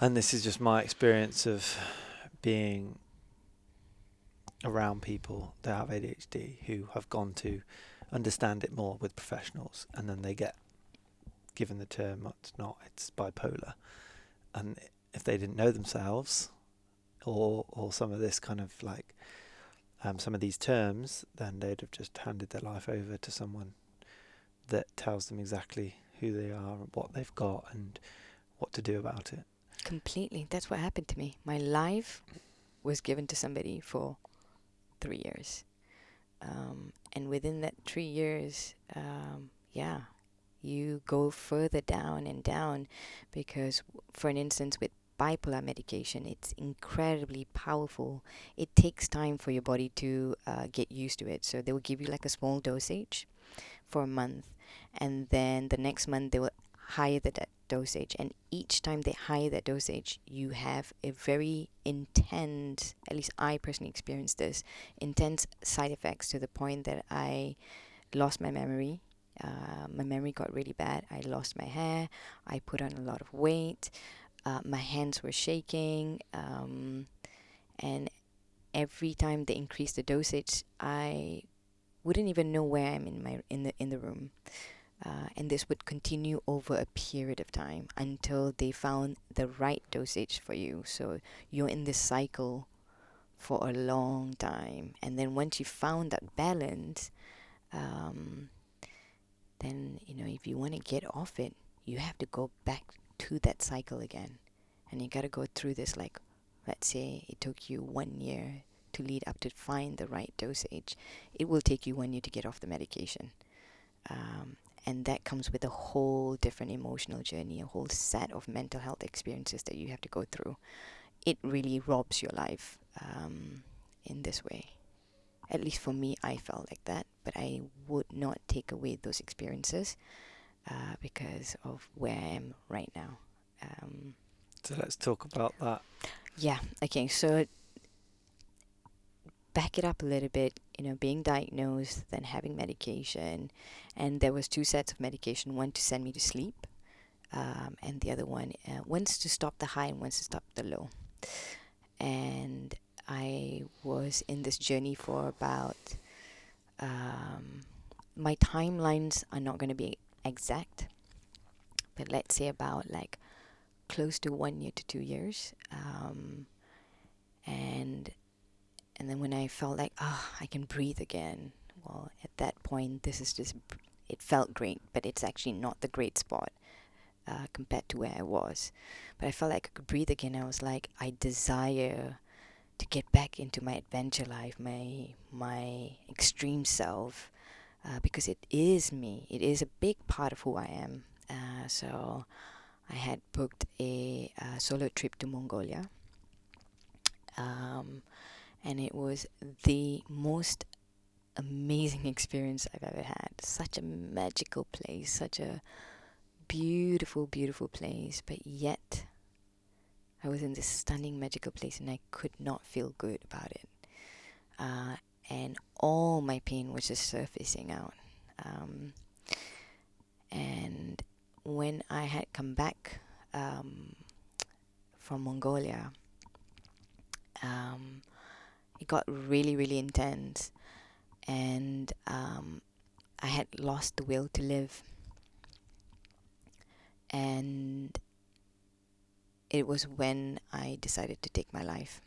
S1: And this is just my experience of being around people that have ADHD who have gone to understand it more with professionals and then they get given the term "Oh, it's not it's bipolar and if they didn't know themselves or or some of this kind of like um, some of these terms, then they'd have just handed their life over to someone that tells them exactly who they are, what they've got, and what to do about it.
S2: Completely. That's what happened to me. My life was given to somebody for three years. Um, and within that three years, um, yeah, you go further down and down because, for an instance, with bipolar medication, it's incredibly powerful. It takes time for your body to uh, get used to it. So they will give you like a small dosage for a month, and then the next month they will higher the do- dosage. And each time they higher that dosage, you have a very intense, at least I personally experienced this, intense side effects to the point that I lost my memory. Uh, my memory got really bad. I lost my hair. I put on a lot of weight. Uh, my hands were shaking. Um, and every time they increased the dosage, I wouldn't even know where I'm in my in the in the room. Uh, and this would continue over a period of time until they found the right dosage for you. So you're in this cycle for a long time. And then once you found that balance, um, then, you know, if you want to get off it, you have to go back to that cycle again. And you got to go through this, like, let's say it took you one year to lead up to find the right dosage. It will take you one year to get off the medication. Um, and that comes with a whole different emotional journey, a whole set of mental health experiences that you have to go through. It really robs your life um, in this way. At least for me, I felt like that, but I would not take away those experiences uh, because of where I am right now. Um,
S1: so let's talk about that.
S2: Yeah. Okay. So back it up a little bit, you know, being diagnosed, then having medication, and there was two sets of medication, one to send me to sleep, um, and the other one, uh, to stop the high and one's to stop the low. And I was in this journey for about, um, my timelines are not going to be exact, but let's say about like close to one year to two years. Um, and and then when I felt like, ah, oh, I can breathe again, well, at that point, this is just, it felt great, but it's actually not the great spot uh, compared to where I was. But I felt like I could breathe again. I was like, I desire to get back into my adventure life, my my extreme self, uh, because it is me. It is a big part of who I am. Uh, so I had booked a, a uh, solo trip to Mongolia. Um, and it was the most amazing experience I've ever had. Such a magical place, such a beautiful, beautiful place, but yet I was in this stunning, magical place and I could not feel good about it. Uh, and all my pain was just surfacing out. Um, and when I had come back um, from Mongolia, um, it got really, really intense. And um, I had lost the will to live. And it was when I decided to take my life.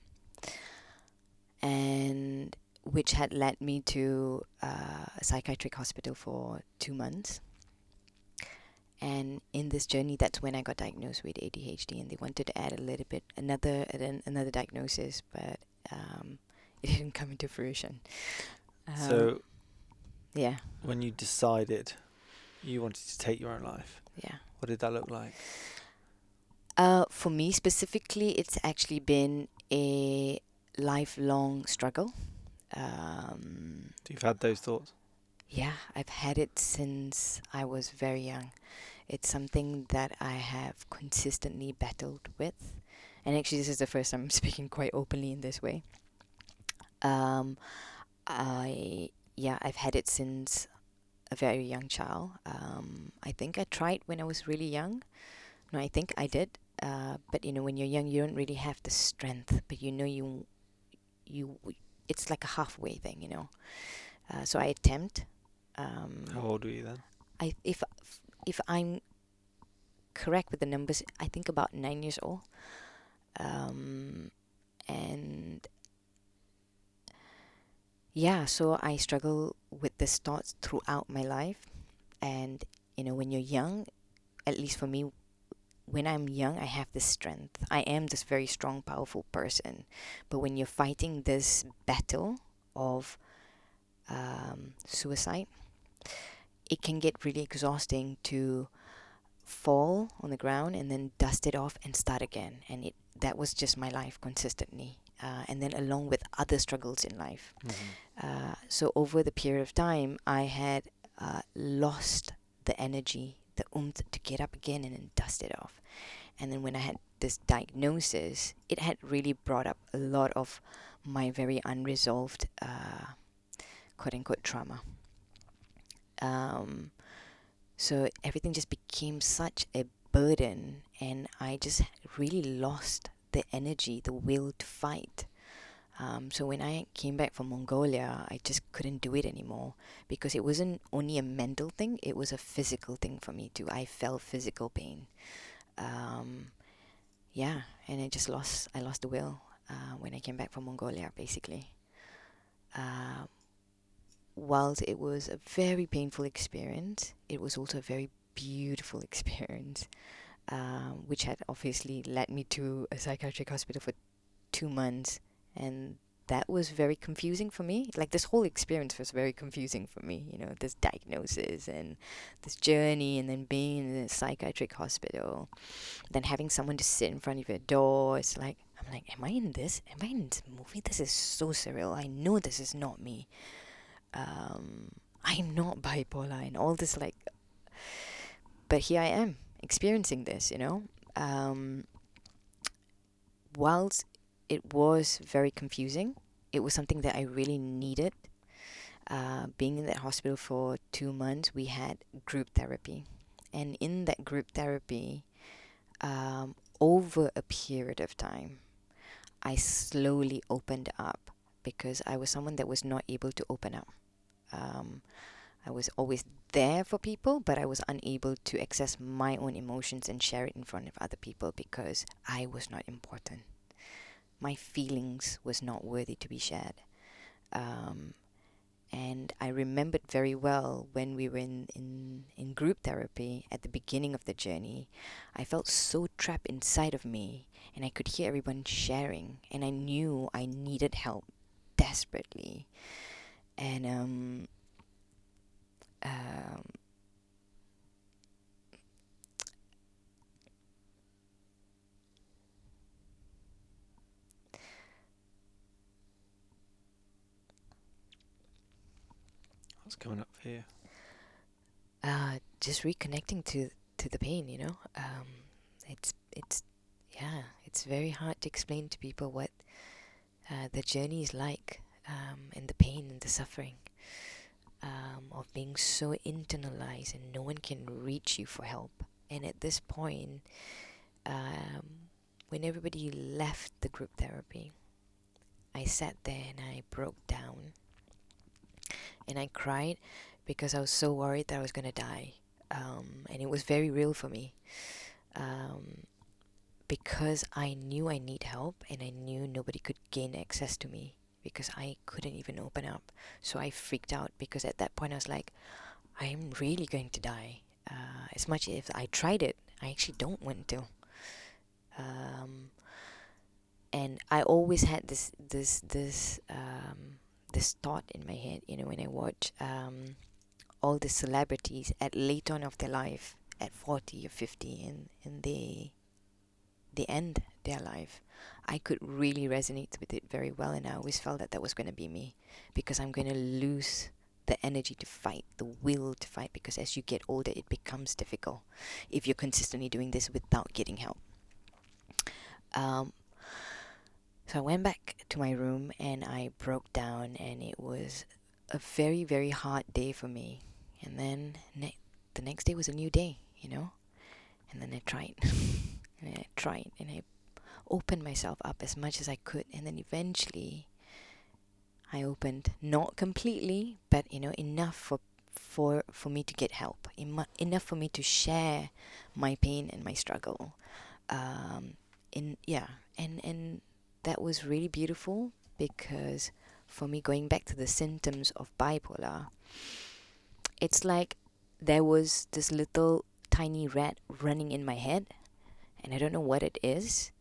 S2: And which had led me to uh, a psychiatric hospital for two months. And in this journey, that's when I got diagnosed with ADHD, and they wanted to add a little bit another another diagnosis, but um, it didn't come into fruition.
S1: Um, so,
S2: yeah.
S1: When you decided you wanted to take your own life,
S2: yeah,
S1: what did that look like?
S2: Uh, for me specifically, it's actually been a lifelong struggle. Um,
S1: you've had those thoughts?
S2: Yeah, I've had it since I was very young. It's something that I have consistently battled with. And actually, this is the first time I'm speaking quite openly in this way. Um, I yeah, I've had it since a very young child. Um, I think I tried when I was really young. No, I think I did. Uh, but you know, when you're young, you don't really have the strength. But you know, you you it's like a halfway thing, you know. Uh, so I attempt. Um,
S1: How old were you then?
S2: I if if I'm correct with the numbers, I think about nine years old. Um, and yeah, so I struggle with this thoughts throughout my life. And, you know, when you're young, at least for me, when I'm young, I have this strength. I am this very strong, powerful person. But when you're fighting this battle of um, suicide, it can get really exhausting to fall on the ground and then dust it off and start again. And it that was just my life consistently uh, and then along with other struggles in life. Mm-hmm. Uh, so over the period of time, I had uh, lost the energy, the oomph to get up again and then dust it off. And then when I had this diagnosis, it had really brought up a lot of my very unresolved, uh, quote unquote, trauma. Um, so everything just became such a burden, and I just really lost the energy, the will to fight. Um, so when I came back from Mongolia, I just couldn't do it anymore because it wasn't only a mental thing; it was a physical thing for me too. I felt physical pain. Um, yeah, and I just lost. I lost the will. uh, when I came back from Mongolia, basically. Uh, whilst it was a very painful experience, it was also a very beautiful experience, um, which had obviously led me to a psychiatric hospital for two months. And that was very confusing for me. Like this whole experience was very confusing for me. You know, this diagnosis and this journey, and then being in a psychiatric hospital, then having someone to sit in front of your door. It's like I'm like, am I in this? Am I in this movie? This is so surreal. I know this is not me. Um, I'm not bipolar and all this like. But here I am experiencing this. You know. Um, whilst it was very confusing. It was something that I really needed. Uh, being in that hospital for two months, we had group therapy. And in that group therapy, um, over a period of time, I slowly opened up because I was someone that was not able to open up. Um, I was always there for people, but I was unable to access my own emotions and share it in front of other people because I was not important my feelings was not worthy to be shared. Um, and I remembered very well when we were in, in, in group therapy at the beginning of the journey, I felt so trapped inside of me, and I could hear everyone sharing, and I knew I needed help desperately. And um, um,
S1: What's coming up you?
S2: Uh, just reconnecting to to the pain. You know, um, it's it's yeah, it's very hard to explain to people what uh, the journey is like, um, and the pain and the suffering. Um, of being so internalized and no one can reach you for help. And at this point, um, when everybody left the group therapy, I sat there and I broke down and I cried because I was so worried that I was gonna die, um, and it was very real for me. Um, because I knew I need help and I knew nobody could gain access to me because I couldn't even open up. So I freaked out because at that point I was like, I'm really going to die. Uh, as much as I tried it, I actually don't want to. Um, and I always had this this this um, this thought in my head, you know, when I watch um, all the celebrities at late on of their life, at 40 or 50, and, and they, they end their life. I could really resonate with it very well, and I always felt that that was going to be me because I'm going to lose the energy to fight, the will to fight, because as you get older, it becomes difficult if you're consistently doing this without getting help. Um, so I went back to my room and I broke down, and it was a very, very hard day for me. And then ne- the next day was a new day, you know? And then I tried, and I tried, and I opened myself up as much as I could. And then eventually, I opened not completely, but you know, enough for for for me to get help, enough for me to share my pain and my struggle. Um, in yeah, and and that was really beautiful because for me, going back to the symptoms of bipolar, it's like there was this little tiny rat running in my head, and I don't know what it is,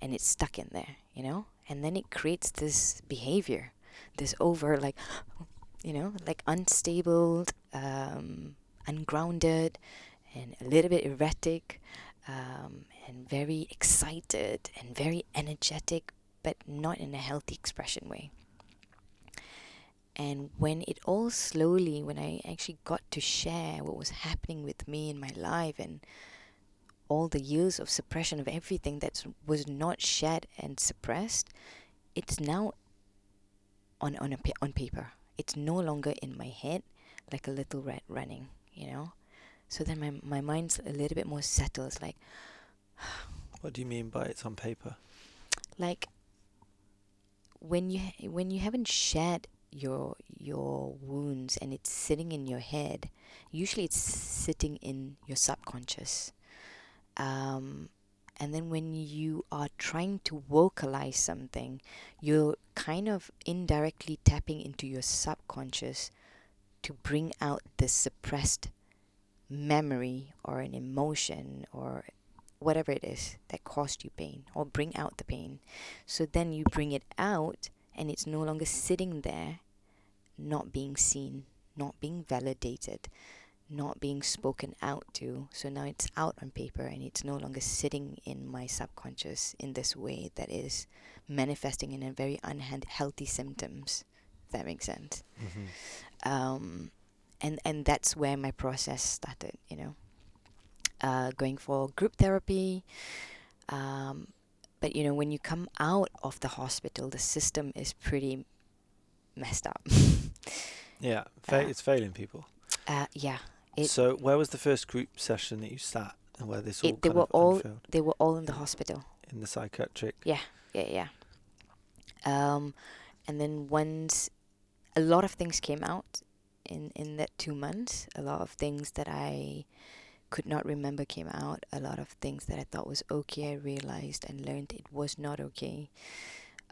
S2: and it's stuck in there, you know? And then it creates this behavior, this over, like, you know, like unstable, um, ungrounded, and a little bit erratic, um, and very excited and very energetic, but not in a healthy expression way. And when it all slowly, when I actually got to share what was happening with me in my life and all the years of suppression of everything that was not shared and suppressed, it's now on on a on paper. It's no longer in my head like a little rat running, you know. So then my my mind's a little bit more settled. It's like.
S1: what do you mean by it's on paper?
S2: Like when you when you haven't shared your your wounds and it's sitting in your head, usually it's sitting in your subconscious. Um, And then when you are trying to vocalize something, you're kind of indirectly tapping into your subconscious to bring out this suppressed memory or an emotion or whatever it is that caused you pain or bring out the pain. So then you bring it out and it's no longer sitting there, not being seen, not being validated, not being spoken out to. So now it's out on paper and it's no longer sitting in my subconscious in this way that is manifesting in a very unhealthy symptoms. If that makes sense.
S1: Mm-hmm.
S2: Um, and and that's where my process started. You know, uh, going for group therapy. Um, but you know, when you come out of the hospital, the system is pretty messed up.
S1: Yeah, fa-
S2: Uh,
S1: it's failing people.
S2: uh, yeah, It-
S1: so, where was the first group session that you sat, and where this all
S2: It- they were
S1: of
S2: all-
S1: unfurled?
S2: they were all in the hospital.
S1: in the psychiatric?
S2: Yeah yeah, yeah. Um, and then once a lot of things came out in in that two months, a lot of things that I could not remember came out. A lot of things that I thought was okay, I realized and learned it was not okay.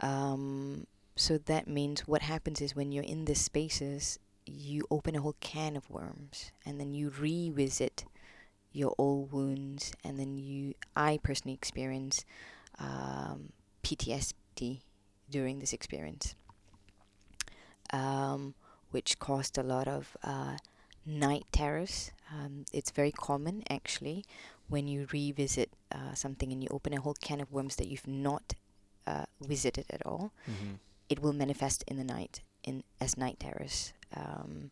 S2: Um, so that means what happens is when you're in these spaces, you open a whole can of worms, and then you revisit your old wounds, and then you. I personally experience um, PTSD during this experience, um, which caused a lot of uh, night terrors. Um, it's very common, actually, when you revisit uh, something and you open a whole can of worms that you've not uh, visited at all.
S1: Mm-hmm.
S2: It will manifest in the night in as night terrors. Um,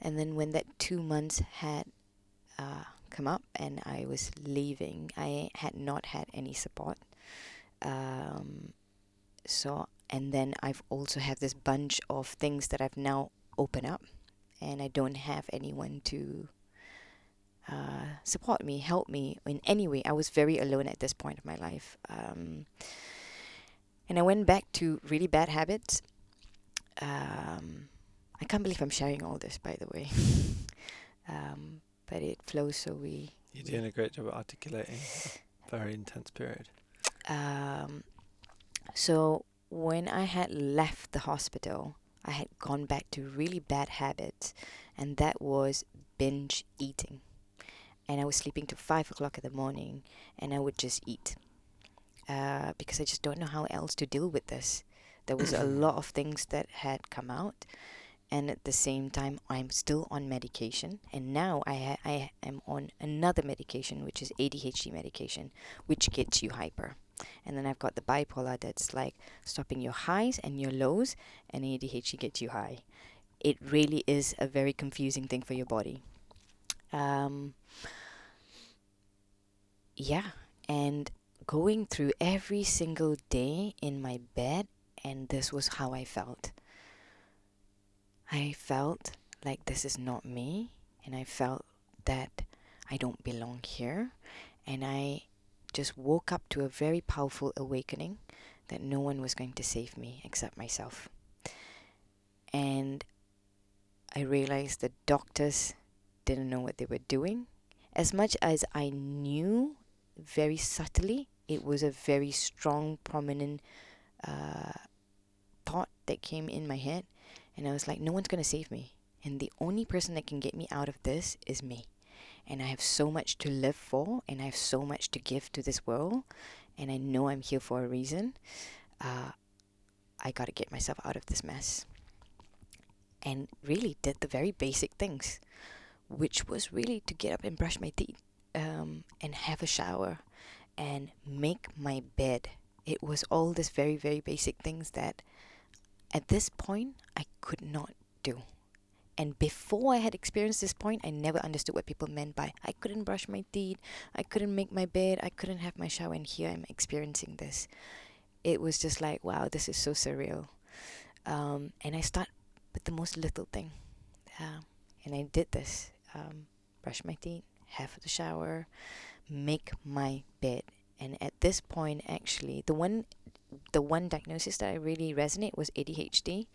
S2: and then when that two months had uh, come up and I was leaving, I had not had any support. Um, so and then I've also have this bunch of things that I've now opened up, and I don't have anyone to uh, support me, help me in any way. I was very alone at this point of my life, um, and I went back to really bad habits. Um, I can't believe I'm sharing all this, by the way. um, but it flows so we
S1: You're doing a great job at articulating a very intense period.
S2: um, so when I had left the hospital, I had gone back to really bad habits, and that was binge eating. And I was sleeping to five o'clock in the morning, and I would just eat uh, because I just don't know how else to deal with this. There was a lot of things that had come out, and at the same time, I'm still on medication. And now I I am on another medication, which is ADHD medication, which gets you hyper. And then I've got the bipolar that's like stopping your highs and your lows, and ADHD gets you high. It really is a very confusing thing for your body. Um, yeah, and going through every single day in my bed, and this was how I felt. I felt like this is not me, and I felt that I don't belong here, and I just woke up to a very powerful awakening that no one was going to save me except myself. And I realized the doctors didn't know what they were doing. As much as I knew very subtly, it was a very strong, prominent uh, thought that came in my head. And I was like, no one's going to save me. And the only person that can get me out of this is me and I have so much to live for, and I have so much to give to this world, and I know I'm here for a reason. Uh, I got to get myself out of this mess. And really did the very basic things, which was really to get up and brush my teeth, um, and have a shower, and make my bed. It was all these very, very basic things that at this point I could not do. And before I had experienced this point, I never understood what people meant by I couldn't brush my teeth, I couldn't make my bed, I couldn't have my shower, and here I'm experiencing this. It was just like, wow, this is so surreal. Um, and I start with the most little thing. Um, and I did this um, brush my teeth, have the shower, make my bed. And at this point, actually, the one, the one diagnosis that I really resonate was ADHD,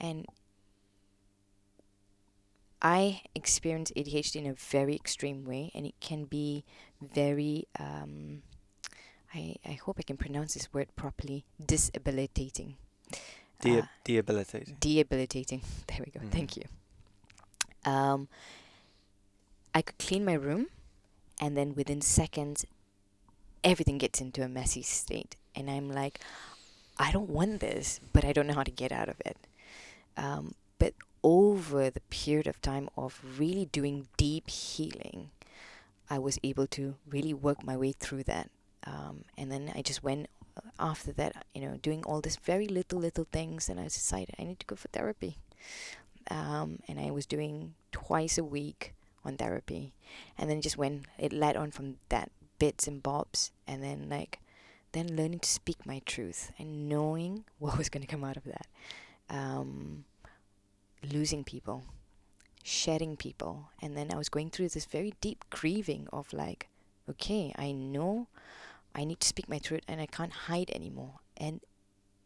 S2: and I experience ADHD in a very extreme way, and it can be very um, I, I hope I can pronounce this word properly. Disabilitating.
S1: De-
S2: Uh,
S1: debilitating.
S2: Debilitating. There we go.
S1: Mhm.
S2: Thank you. Um, I could clean my room, and then within seconds, everything gets into a messy state, and I'm like, I don't want this, but I don't know how to get out of it. Um, but over the period of time of really doing deep healing, I was able to really work my way through that. Um, and then I just went uh, after that, you know, doing all these very little, little things, and I decided I need to go for therapy. Um, and I was doing twice a week on therapy, and then just when it led on from that bits and bobs, and then like, then learning to speak my truth and knowing what was going to come out of that. Um, losing people, shedding people, and then I was going through this very deep grieving of like, okay, I know I need to speak my truth and I can't hide anymore. And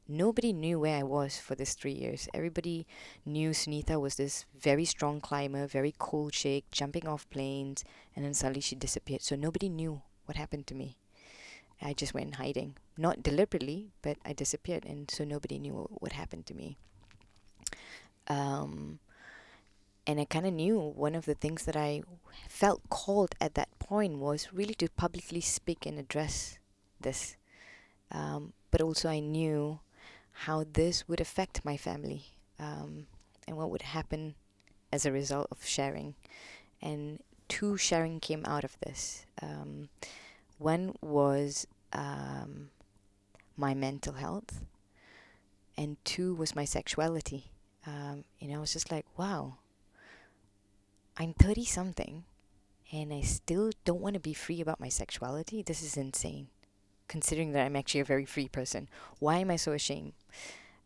S2: nobody knew where I was for this three years. Everybody knew Sunita was this very strong climber, very cool chick, jumping off planes, and then suddenly she disappeared. So nobody knew what happened to me. I just went hiding, not deliberately, but I disappeared, and so nobody knew what, happened to me. Um, and I kind of knew one of the things that I felt called at that point was really to publicly speak and address this. Um, but also, I knew how this would affect my family um, and what would happen as a result of sharing. And two sharing came out of this. Um, one was um, my mental health, and two was my sexuality. Um, you know, I was just like, wow, I'm 30 something and I still don't want to be free about my sexuality. This is insane, considering that I'm actually a very free person. Why am I so ashamed?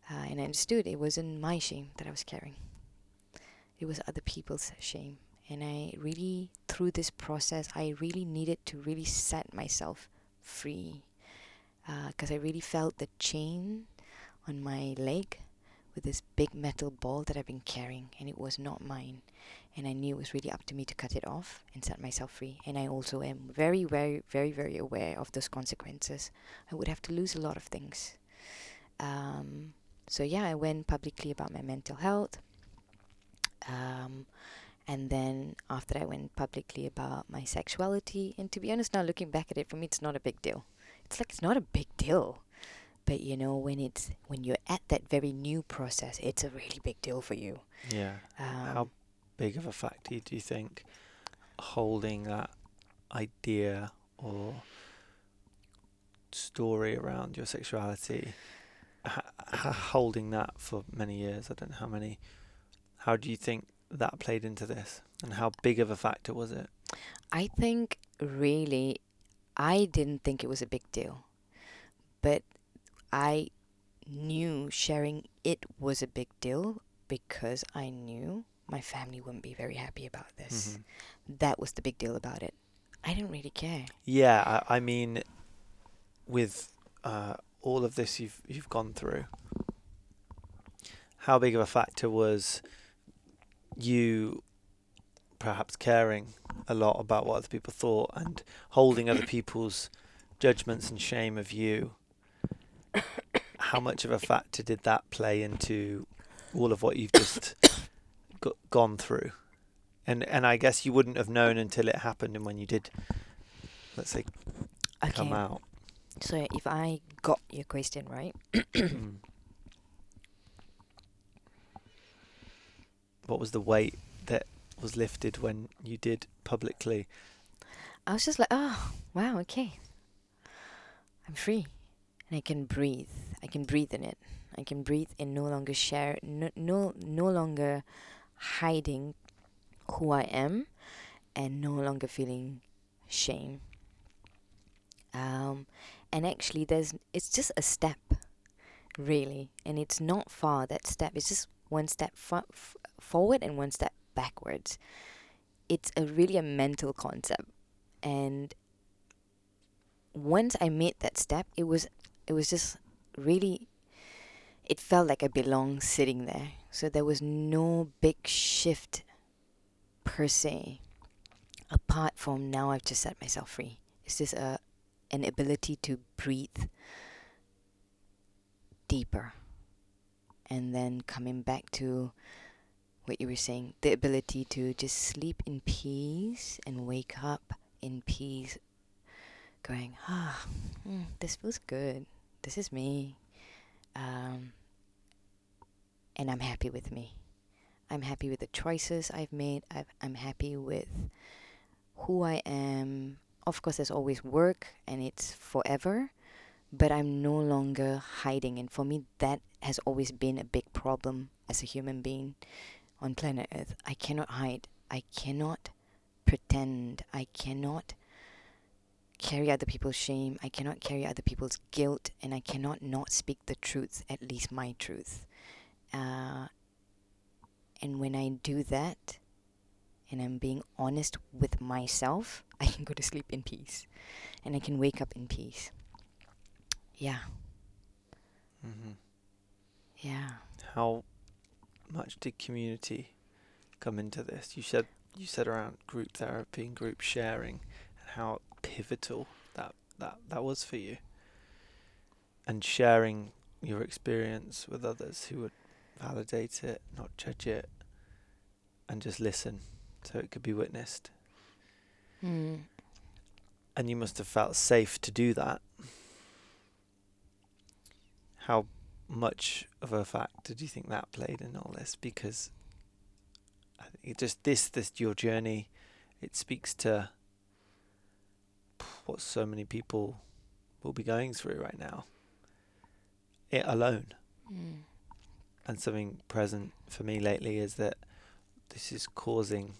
S2: Uh, and I understood it wasn't my shame that I was carrying, it was other people's shame. And I really, through this process, I really needed to really set myself free because I really felt the chain on my leg with this big metal ball that I've been carrying, and it was not mine. And I knew it was really up to me to cut it off and set myself free. And I also am very, very, very, very aware of those consequences. I would have to lose a lot of things. Um, so yeah, I went publicly about my mental health. Um, and then after I went publicly about my sexuality, and to be honest, now looking back at it, for me, it's not a big deal. It's like it's not a big deal but you know when it's when you're at that very new process it's a really big deal for you
S1: Yeah.
S2: um,
S1: How big of a factor do you think holding that idea or story around your sexuality, ha- holding that for many years, I don't know how many, how do you think that played into this? And how big of a factor was it?
S2: i think really i didn't think it was a big deal but i knew sharing it was a big deal because i knew my family wouldn't be very happy about this
S1: Mhm.
S2: that was the big deal about it i didn't really care
S1: Yeah, I, I mean, with uh, all of this you've you've gone through, how big of a factor was you perhaps caring a lot about what other people thought and holding other people's judgments and shame of you? How much of a factor did that play into all of what you've just go- gone through? And and I guess you wouldn't have known until it happened and when you did, let's say, come out.
S2: so if i got your question right
S1: mm. what was the weight that was lifted when you did publicly?
S2: I was just like, oh, wow, okay. I'm free. And I can breathe. I can breathe in it. I can breathe and no longer share, no, no, no longer hiding who I am and no longer feeling shame. Um, and actually, there's, it's just a step, really. And it's not far, that step. It's just one step f- forward and one step backwards. It's a really a mental concept and once I made that step, it was it was just really it felt like I belonged sitting there. So there was no big shift per se. Apart from now I've just set myself free. It's just a an ability to breathe deeper and then coming back to what you were saying the ability to just sleep in peace and wake up in peace going ah mm, this feels good. This is me. Um, and i'm happy with me. I'm happy with the choices i've made. I've, i'm happy with who i am. Of course there's always work and it's forever but i'm no longer hiding. And for me that has always been a big problem as a human being on planet earth. I cannot hide. I cannot pretend. I cannot carry other people's shame. I cannot carry other people's guilt. And i cannot not speak the truth at least my truth. Uh, and when i do that and i'm being honest with myself i can go to sleep in peace. And i can wake up in peace yeah
S1: Mm-hmm.
S2: yeah
S1: How much did community come into this? You said you said around group therapy and group sharing, and how pivotal that that that was for you. And sharing your experience with others who would validate it, not judge it, and just listen, so it could be witnessed.
S2: mm.
S1: And you must have felt safe to do that. How much of a factor do you think that played in all this? Because I think it just this this your journey, it speaks to what so many people will be going through right now. It alone.
S2: Mm.
S1: And something present for me lately is that this is causing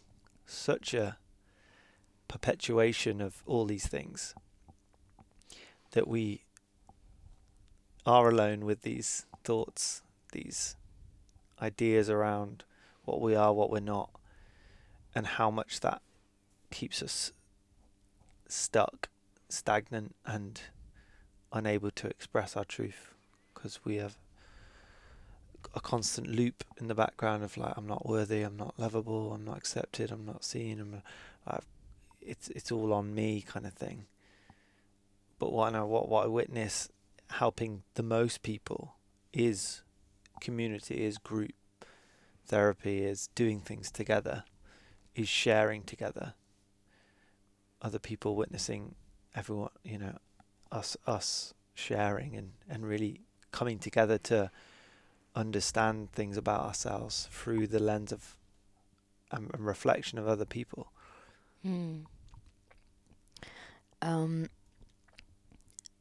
S1: such a perpetuation of all these things that we are alone with these thoughts, these ideas around what we are, what we're not, and how much that keeps us stuck, stagnant, and unable to express our truth because we have a constant loop in the background of like I'm not worthy, I'm not lovable, I'm not accepted, I'm not seen, I'm I've, it's it's all on me kind of thing. But what I know, what what I witness helping the most people is community, is group therapy, is doing things together, is sharing together. Other people witnessing everyone, you know, us us sharing and, and really coming together to understand things about ourselves through the lens of um, and reflection of other people.
S2: Mm. Um,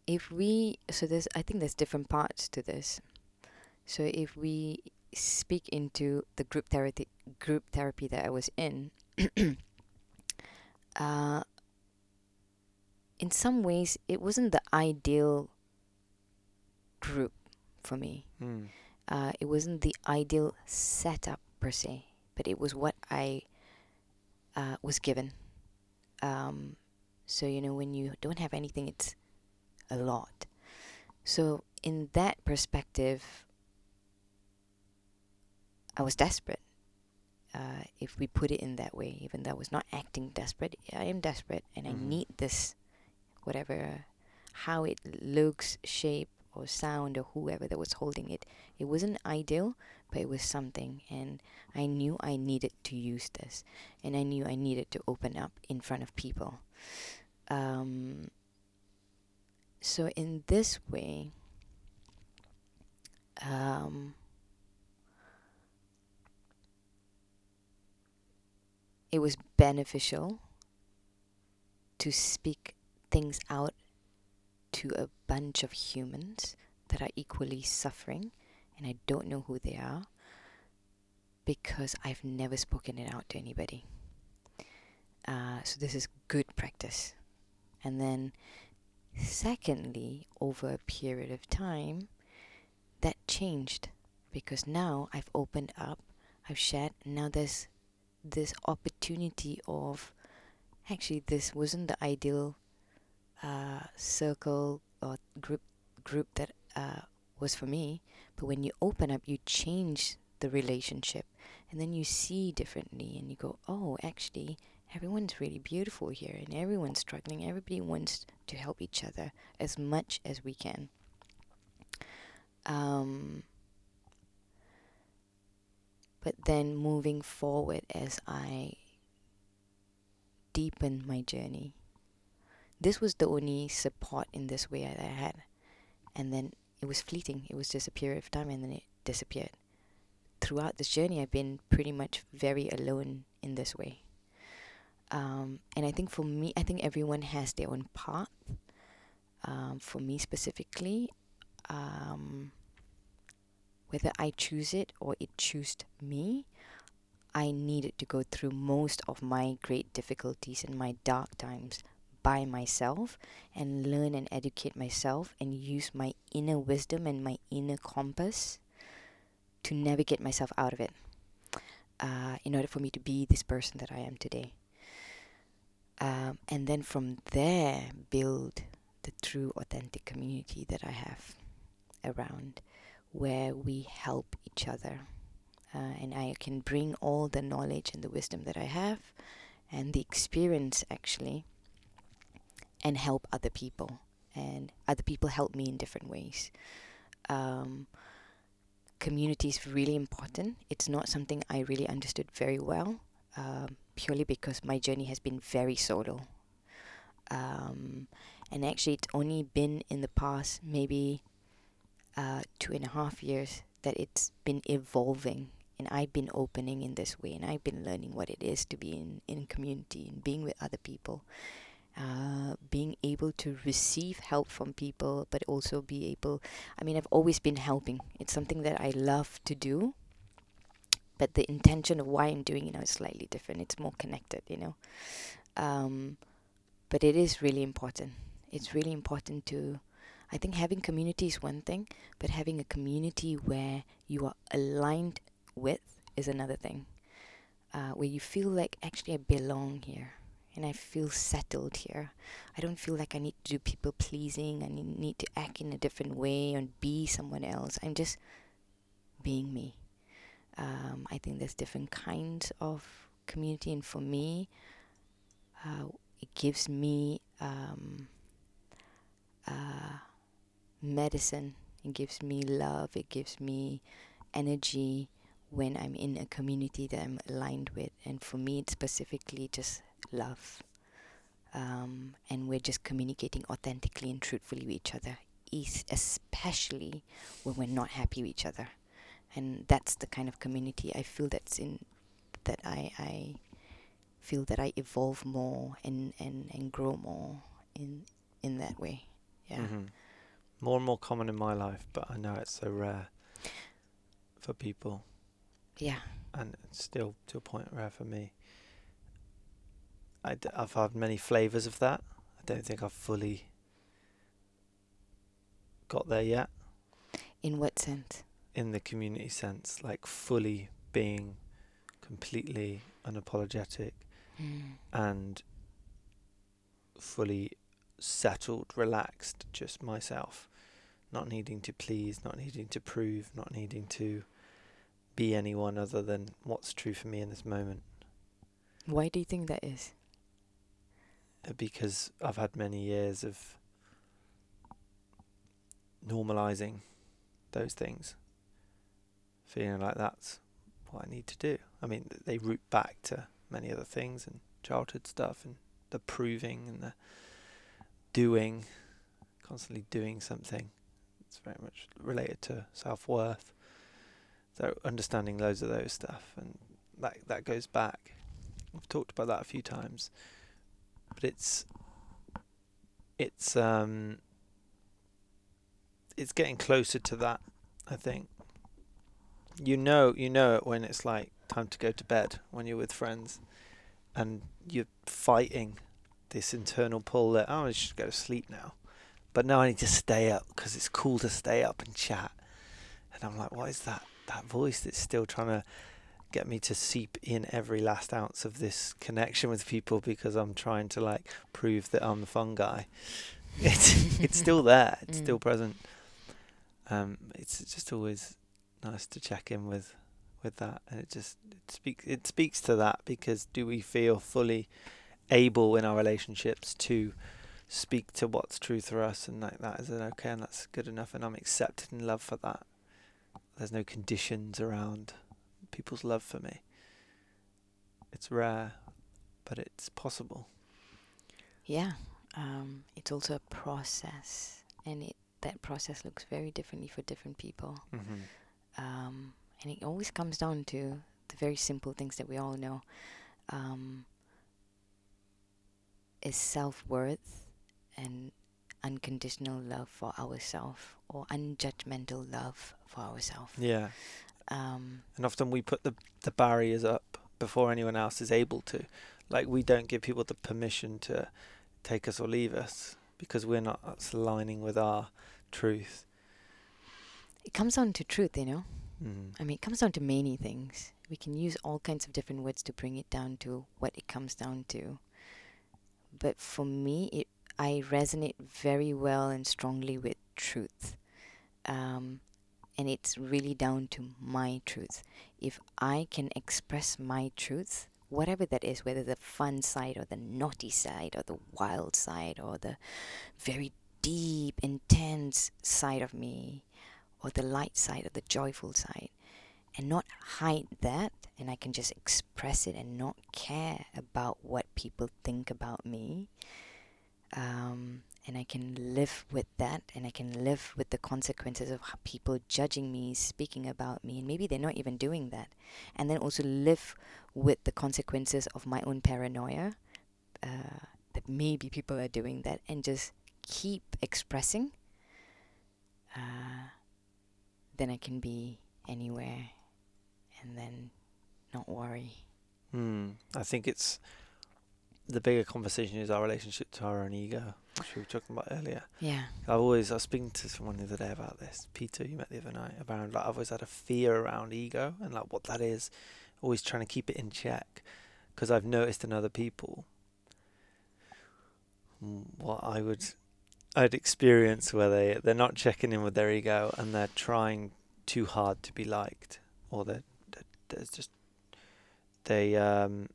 S2: if we so there's I think there's different parts to this. So if we speak into the group therapy group therapy that I was in, uh, in some ways it wasn't the ideal group for me.
S1: Mm.
S2: Uh, it wasn't the ideal setup per se, but it was what I uh, was given. Um, so you know when you don't have anything, it's a lot. So in that perspective, I was desperate. Uh, if we put it in that way, even though I was not acting desperate, I am desperate, and I
S1: Mhm.
S2: need this, whatever, how it looks, shape, or sound, or whoever that was holding it. It wasn't ideal, but it was something, and I knew I needed to use this, and I knew I needed to open up in front of people. Um, so in this way, um, it was beneficial to speak things out to a bunch of humans that are equally suffering and I don't know who they are because I've never spoken it out to anybody. Uh, so this is good practice. And then, secondly, over a period of time, that changed because now I've opened up, I've shared, now there's this opportunity of actually this wasn't the ideal uh, circle or group group that uh, was for me but when you open up you change the relationship and then you see differently and you go oh actually everyone's really beautiful here and everyone's struggling. Everybody wants to help each other as much as we can. Um, but then moving forward as I deepened my journey, this was the only support in this way that I had. And then it was fleeting, it was just a period of time and then it disappeared. Throughout this journey, I've been pretty much very alone in this way. Um, and I think for me, I think everyone has their own path. Um, for me specifically, um, whether I choose it or it chose me, I needed to go through most of my great difficulties and my dark times by myself and learn and educate myself and use my inner wisdom and my inner compass to navigate myself out of it uh, in order for me to be this person that I am today. Um, and then from there, build the true, authentic community that I have around where we help each other. Uh, and I can bring all the knowledge and the wisdom that I have and the experience actually and help other people. And other people help me in different ways. Um, community is really important. It's not something I really understood very well, um, purely because my journey has been very solo. Um, and actually, it's only been in the past maybe uh, two and a half years that it's been evolving and I've been opening in this way and I've been learning what it is to be in, in community and being with other people. Uh, being able to receive help from people, but also be able. I mean, I've always been helping. It's something that I love to do, but the intention of why I'm doing it now is slightly different. It's more connected, you know. Um, but it is really important. It's really important to I think having community is one thing, but having a community where you are aligned with is another thing. Uh, where you feel like actually I belong here and I feel settled here. I don't feel like I need to do people pleasing. I need to act in a different way and be someone else. I'm just being me. Um, I think there's different kinds of community, and for me, uh, it gives me um, uh, medicine. It gives me love. It gives me energy when I'm in a community that I'm aligned with. And for me, it's specifically just love. Um, and we're just communicating authentically and truthfully with each other, especially when we're not happy with each other. And that's the kind of community I feel that's in that I, I feel that I evolve more and, and, and grow more in in that way. Yeah. Mm-hmm
S1: more and more common in my life, but I know it's so rare for people.
S2: Yeah.
S1: And it's still to a point rare for me. i d- I've had many flavours of that. I don't think I've fully got there yet.
S2: In what sense?
S1: In the community sense, like fully being completely unapologetic mm. and fully settled, relaxed, just myself not needing to please, not needing to prove, not needing to be anyone other than what's true for me in this moment.
S2: Why do you think that is?
S1: Uh, because I've had many years of normalizing those things, feeling like that's what I need to do. I mean, they root back to many other things and childhood stuff and the proving and the doing, constantly doing something. It's very much related to self worth. So understanding loads of those stuff, and that that goes back. I've talked about that a few times, but it's it's um it's getting closer to that. I think you know you know it when it's like time to go to bed when you're with friends, and you're fighting this internal pull that oh I should go to sleep now but now I need to stay up because it's cool to stay up and chat. And I'm like, what is that? That voice that's still trying to get me to seep in every last ounce of this connection with people because I'm trying to like prove that I'm the fun guy. It's it's still there. It's mm. still present. Um, it's just always nice to check in with with that, and it just it speaks it speaks to that because do we feel fully able in our relationships to speak to what's true for us and like that is it okay and that's good enough and I'm accepted and loved for that. There's no conditions around people's love for me. It's rare, but it's possible.
S2: Yeah, um, it's also a process, and it that process looks very differently for different people.
S1: Mm-hmm.
S2: Um, and it always comes down to the very simple things that we all know. Um, is self worth and unconditional love for ourselves or unjudgmental love for ourselves.
S1: Yeah.
S2: Um,
S1: And often we put the the barriers up before anyone else is able to. Like we don't give people the permission to take us or leave us because we're not aligning with our truth.
S2: It comes down to truth, you know.
S1: Mm.
S2: I mean, it comes down to many things. We can use all kinds of different words to bring it down to what it comes down to. But for me, it I resonate very well and strongly with truth. Um, and it's really down to my truth. If I can express my truth, whatever that is, whether the fun side or the naughty side or the wild side or the very deep, intense side of me, or the light side or the joyful side and not hide that. And I can just express it and not care about what people think about me. Um, and I can live with that and I can live with the consequences of people judging me speaking about me and maybe they're not even doing that. And then also live with the consequences of my own paranoia uh, that maybe people are doing that and just keep expressing uh, then I can be anywhere and then not worry.
S1: Mm. I think it's the bigger conversation is our relationship to our own ego, which we were talking about earlier.
S2: Yeah.
S1: I've always I was speaking to someone the other day about this. Peter, you met the other night about like I've always had a fear around ego and like what that is. Always trying to keep it in check because I've noticed in other people mm, what I would I'd experience where they they're not checking in with their ego and they're trying too hard to be liked or they're, they're, there's just they um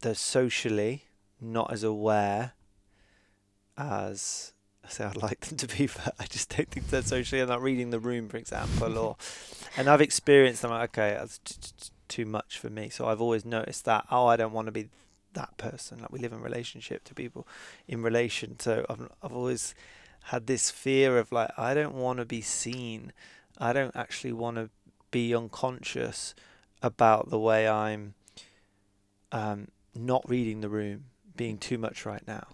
S1: they're socially not as aware as I say I'd like them to be, but I just don't think they're socially. I'm not reading the room, for example, or and I've experienced them. like, Okay, that's t- t- too much for me. So I've always noticed that. Oh, I don't want to be that person. Like we live in relationship to people, in relation. So I've I've always had this fear of like I don't want to be seen. I don't actually want to be unconscious about the way I'm um, not reading the room, being too much right now.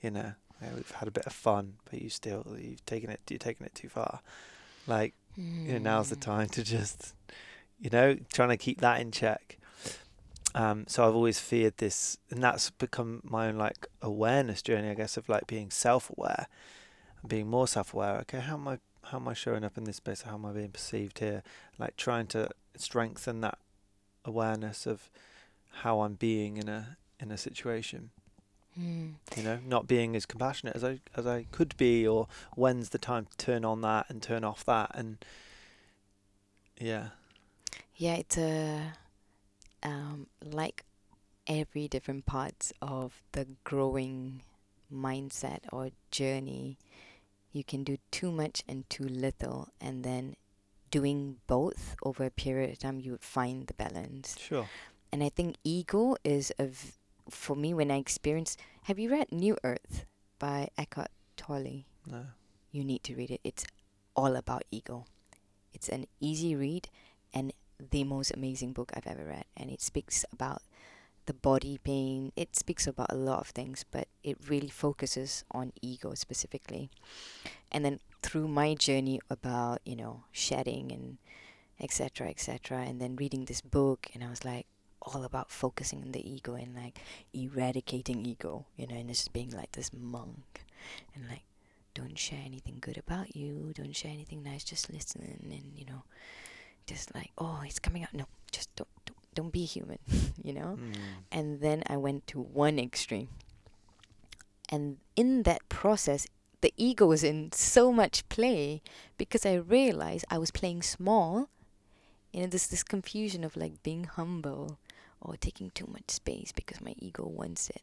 S1: You know, yeah, we've had a bit of fun, but you still you've taken it you're taking it too far. Like you know, now's the
S2: Mm.
S1: time to just you know trying to keep that in check. Um, so I've always feared this, and that's become my own like awareness journey, I guess, of like being self-aware and being more self-aware. Okay, how am I how am I showing up in this space? How am I being perceived here? Like trying to strengthen that awareness of how I'm being in a in a situation.
S2: Mm.
S1: You know, not being as compassionate as I as I could be, or when's the time to turn on that and turn off that, and yeah,
S2: Yeah, it's a um, like every different parts of the growing mindset or journey. You can do too much and too little, and then doing both over a period of time, you would find the balance.
S1: sure.
S2: And I think ego is a v- for me when I experience. Have you read New Earth by Eckhart Tolle?
S1: No.
S2: you need to read it. It's all about ego. It's an easy read and the most amazing book I've ever read. And it speaks about the body pain. It speaks about a lot of things, but it really focuses on ego specifically. And then through my journey about, you know, shedding and etc. etc. and then reading this book and I was like all about focusing on the ego and like eradicating ego, you know, and just being like this monk and like don't share anything good about you don't share anything nice just listen and you know just like oh it's coming out no just don't don't, don't be human you know
S1: Mm.
S2: and then i went to one extreme and in that process the ego was in so much play because i realized i was playing small You know, there's this confusion of like being humble or taking too much space because my ego wants it.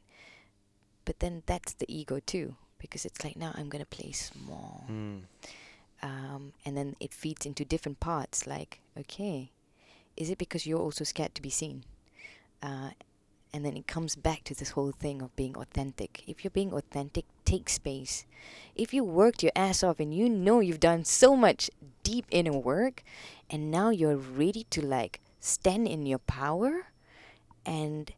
S2: But then that's the ego too, because it's like now I'm gonna play small.
S1: Mm.
S2: Um, and then it feeds into different parts like okay is it because you're also scared to be seen? Uh, and then it comes back to this whole thing of being authentic. If you're being authentic take space. If you worked your ass off and you know you've done so much deep inner work and now you're ready to like stand in your power and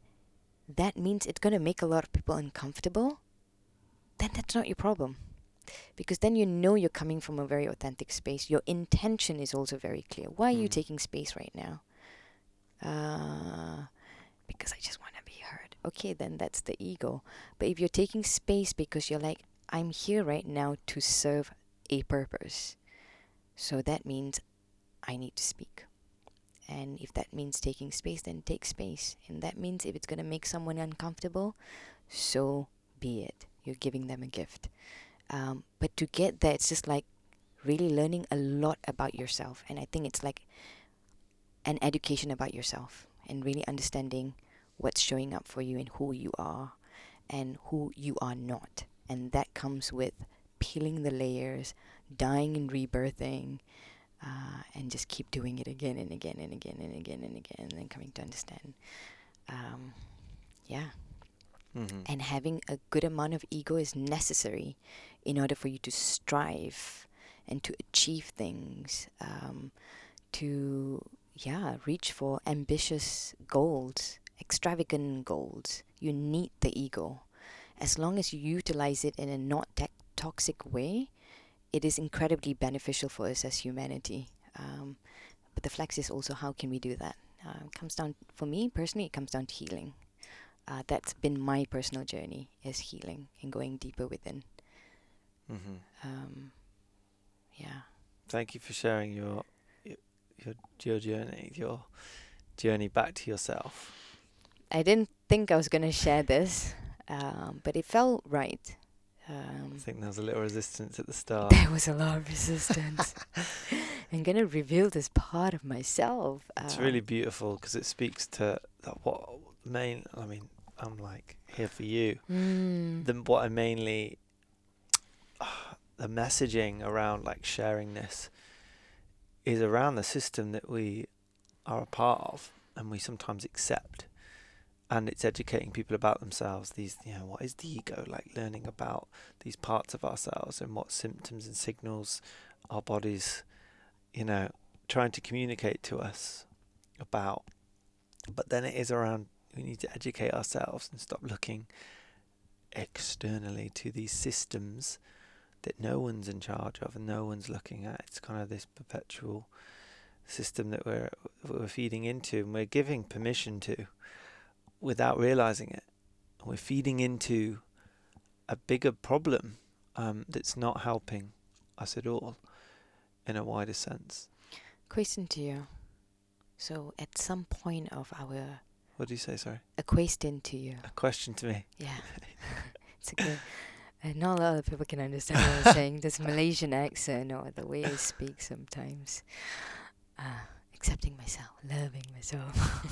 S2: that means it's going to make a lot of people uncomfortable then that's not your problem because then you know you're coming from a very authentic space. Your intention is also very clear. Why are you
S1: Mm.
S2: taking space right now? Uh, because I just want to be heard. Okay, then that's the ego. But if you're taking space because you're like, I'm here right now to serve a purpose, so that means I need to speak. And if that means taking space, then take space. And that means if it's going to make someone uncomfortable, so be it. You're giving them a gift. Um, but to get there, it's just like really learning a lot about yourself. And I think it's like an education about yourself and really understanding what's showing up for you and who you are and who you are not. And that comes with peeling the layers, dying and rebirthing, uh, and just keep doing it again and again and again and again and again, and then coming to understand. Um, yeah
S1: Mm-hmm.
S2: and having a good amount of ego is necessary in order for you to strive and to achieve things um, to yeah reach for ambitious goals extravagant goals. You need the ego. As long as you utilize it in a not tech toxic way it is incredibly beneficial for us as humanity. Um, but the flex is also how can we do that? Uh, it comes down for me personally it comes down to healing uh, that's been my personal journey is healing and going deeper within.
S1: Mm-hmm.
S2: Um, yeah.
S1: Thank you for sharing your your your, your journey, your journey back to yourself.
S2: I didn't think I was going to share this, um, but it felt right. Um,
S1: I think there was a little resistance at the start.
S2: there was a lot of resistance. I'm going to reveal this part of myself.
S1: It's
S2: um,
S1: really beautiful because it speaks to what main. I mean, I'm like here for you.
S2: Mm,
S1: The what I mainly the messaging around like sharing this is around the system that we are a part of and we sometimes accept. And it's educating people about themselves these you know what is the ego like learning about these parts of ourselves and what symptoms and signals our bodies you know trying to communicate to us about. But then it is around we need to educate ourselves and stop looking externally to these systems that no one's in charge of and no one's looking at. It's kind of this perpetual system that we're we're feeding into and we're giving permission to without realizing it. We're feeding into a bigger problem um, that's not helping us at all in a wider sense.
S2: question to you. So, at some point of our
S1: What do you say, sorry?
S2: a question to you.
S1: A question to me.
S2: Yeah. it's okay. Uh, not a lot of people can understand what I'm saying. This Malaysian accent or the way I speak sometimes. Uh, accepting myself, loving myself.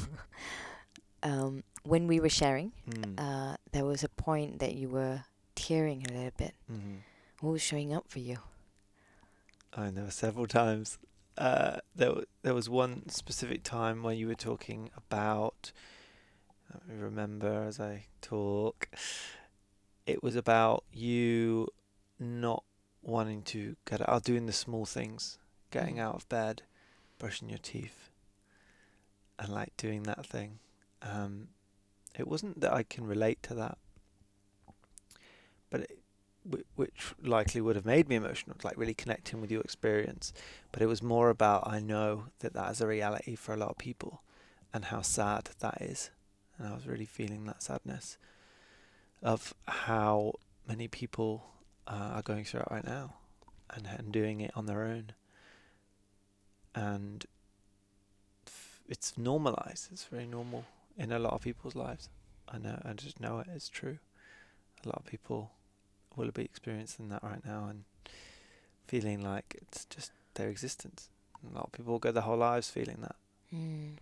S2: um, when we were sharing,
S1: Mm.
S2: uh, there was a point that you were tearing a little bit.
S1: hmm
S2: What was showing up for you?
S1: I were several times. Uh, there, w- there was one specific time when you were talking about. Let me remember as I talk. It was about you not wanting to get out, doing the small things, getting
S2: Mm.
S1: out of bed, brushing your teeth, and like doing that thing. Um, it wasn't that I can relate to that, but it, which likely would have made me emotional, like really connecting with your experience. But it was more about I know that that is a reality for a lot of people, and how sad that is, and I was really feeling that sadness of how many people uh, are going through it right now, and and doing it on their own, and f- it's normalized. It's very normal in a lot of people's lives. I know. I just know it is true. A lot of people will be experiencing that right now and feeling like it's just their existence. A lot of people will go their whole lives feeling that.
S2: Mm.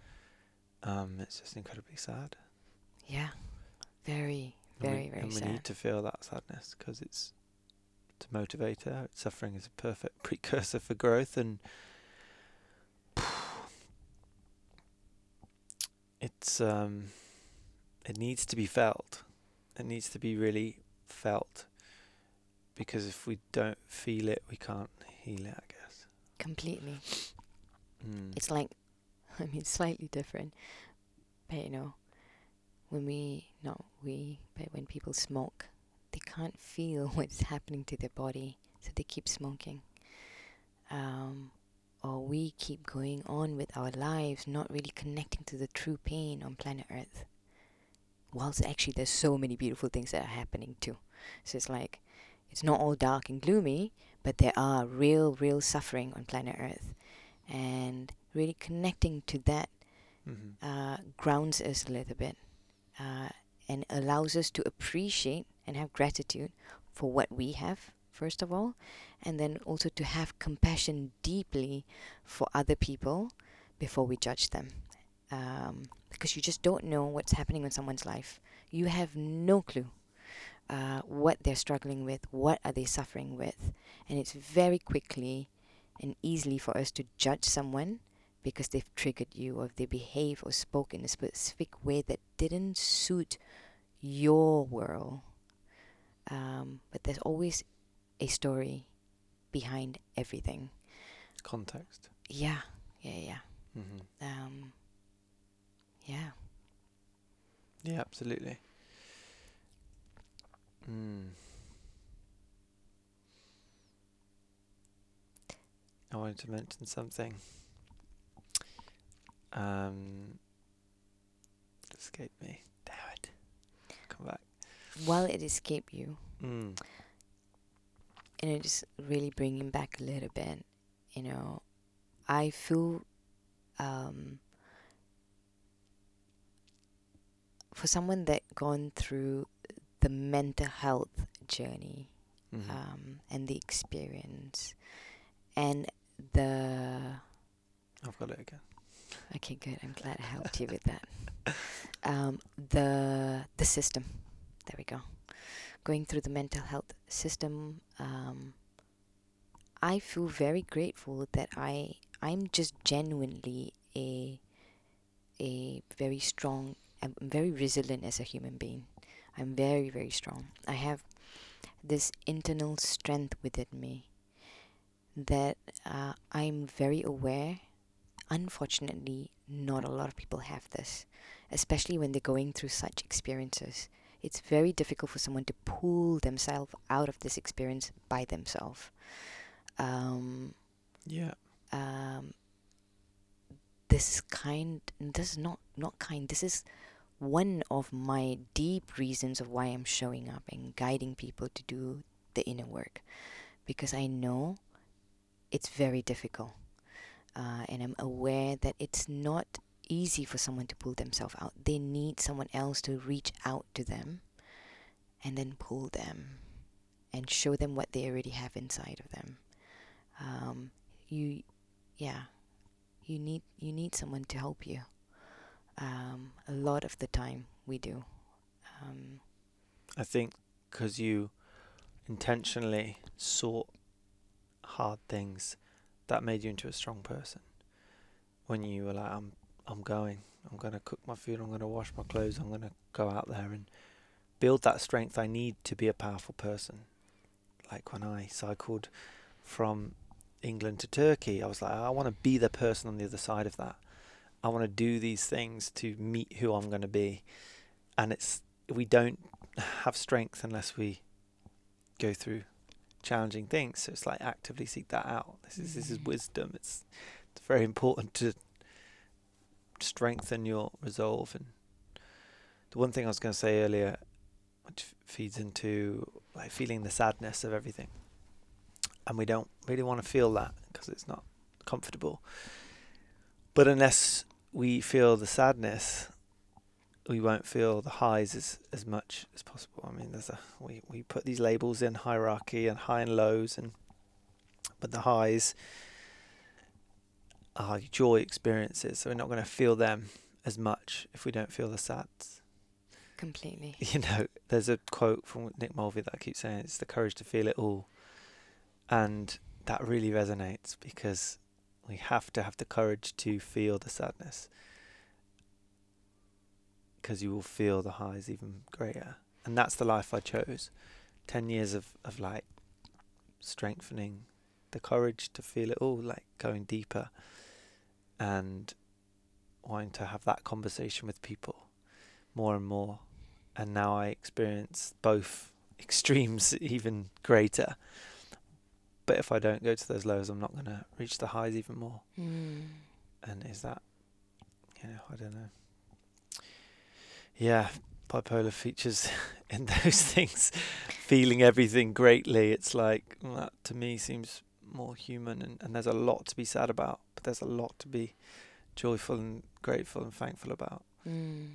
S1: Um, it's just incredibly sad.
S2: Yeah. Very,
S1: And we-
S2: very, very
S1: and we need to feel that sadness because it's to motivate motivator. Suffering is a perfect precursor for growth, and it's um, it needs to be felt. It needs to be really felt because if we don't feel it, we can't heal it. I guess.
S2: Completely.
S1: Mm.
S2: It's like, I mean, slightly different. But you know, when we, not we, but when people smoke, they can't feel what's happening to their body, so they keep smoking. Um, or we keep going on with our lives, not really connecting to the true pain on planet Earth. Whilst actually there's so many beautiful things that are happening too. So it's like, it's not all dark and gloomy, but there are real, real suffering on planet Earth. And really connecting to that
S1: Mhm.
S2: uh, grounds us a little bit uh, and allows us to appreciate and have gratitude for what we have, first of all, and then also to have compassion deeply for other people before we judge them. Um, because you just don't know what's happening in someone's life. You have no clue uh, what they're struggling with, what are they suffering with, and it's very quickly and easily for us to judge someone because they've triggered you or if they behave or spoke in a specific way that didn't suit your world. Um, but there's always a story behind everything.
S1: Context.
S2: Yeah, yeah, yeah.
S1: hmm
S2: Um, yeah.
S1: Yeah, absolutely. Mm. I wanted to mention something. Um, escape me. Damn it. Come back.
S2: While it escaped you,
S1: Mm.
S2: and it just really bringing back a little bit, you know, I feel um, for someone that gone through the mental health journey
S1: Mhm.
S2: um, and the experience and the
S1: I've got it again.
S2: Okay good. I'm glad i helped you with that. Um, the the system. There we go. Going through the mental health system um, i feel very grateful that i i'm just genuinely a a very strong i'm very resilient as a human being. I'm very very strong. I have this internal strength within me that uh, i'm very aware unfortunately, not a lot of people have this, especially when they're going through such experiences. It's very difficult for someone to pull themselves out of this experience by themselves. Um,
S1: Yeah.
S2: um, this kind. This is not not kind. This is one of my deep reasons of why I'm showing up and guiding people to do the inner work, because I know it's very difficult uh, and I'm aware that it's not easy for someone to pull themselves out. They need someone else to reach out to them and then pull them and show them what they already have inside of them. Um, you, yeah, you need you need someone to help you. Um, a lot of the time we do. Um,
S1: I think because you intentionally sought hard things, that made you into a strong person. When you were like, I'm, I'm going, I'm gonna cook my food, I'm gonna wash my clothes, I'm gonna go out there and build that strength I need to be a powerful person. Like when I cycled from England to Turkey, I was like, I want to be the person on the other side of that. I want to do these things to meet who I'm going to be. And it's we don't have strength unless we go through challenging things. So it's like actively seek that out. This is this is
S2: Mhm.
S1: wisdom. It's it's very important to strengthen your resolve. And the one thing I was going to say earlier, which feeds into like feeling the sadness of everything, and we don't really want to feel that because it's not comfortable. But unless we feel the sadness, we won't feel the highs as, as much as possible. I mean, there's a we, we put these labels in hierarchy and high and lows, and but the highs are joy experiences. So we're not going to feel them as much if we don't feel the sads.
S2: Completely.
S1: You know, there's a quote from Nick Mulvey that I keep saying it's the courage to feel it all. And that really resonates because we have to have the courage to feel the sadness because you will feel the highs even greater. And that's the life I chose. 10 years of, of like strengthening the courage to feel it all, like going deeper and wanting to have that conversation with people more and more. And now I experience both extremes even greater. But if I don't go to those lows, I'm not going to reach the highs even more.
S2: Mm.
S1: And is that, you know, I don't know. Yeah, bipolar features in those things. Feeling everything greatly, it's like, well, that to me seems more human. And, and there's a lot to be sad about, but there's a lot to be joyful and grateful and thankful about.
S2: Mm.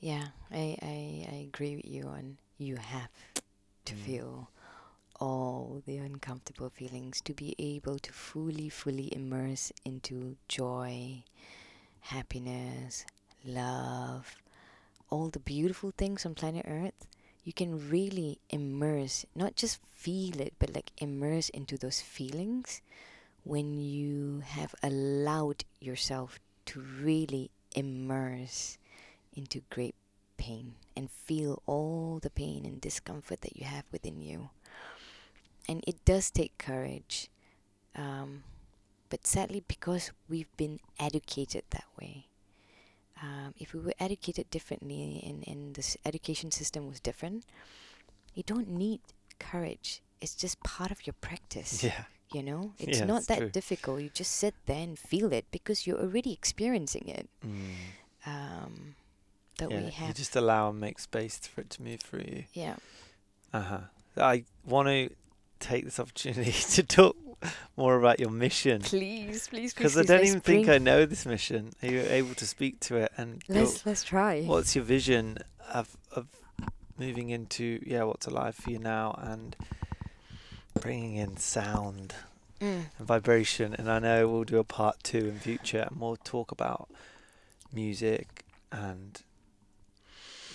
S2: Yeah, I, I I agree with you on you have to
S1: Mm.
S2: feel all the uncomfortable feelings to be able to fully fully immerse into joy, happiness, love, all the beautiful things on planet Earth. You can really immerse, not just feel it, but like immerse into those feelings when you have allowed yourself to really immerse into great pain and feel all the pain and discomfort that you have within you. And it does take courage. Um, but sadly, because we've been educated that way, um, if we were educated differently and, and this education system was different, you don't need courage. It's just part of your practice.
S1: Yeah.
S2: You know, it's
S1: Yeah,
S2: not that
S1: true.
S2: difficult. You just sit there and feel it because you're already experiencing it.
S1: Mm.
S2: Um, that
S1: yeah.
S2: we
S1: You just allow and make space for it to move through you.
S2: yeah.
S1: Uh huh. I want to take this opportunity to talk more about your mission
S2: Please, please, please.
S1: because I don't even think I know this mission. Are you able to speak to it and
S2: Let's let's try.
S1: what's your vision of of moving into yeah what's alive for you now and bringing in sound
S2: Mm.
S1: and vibration and I know we'll do a part two in future and we'll talk about music and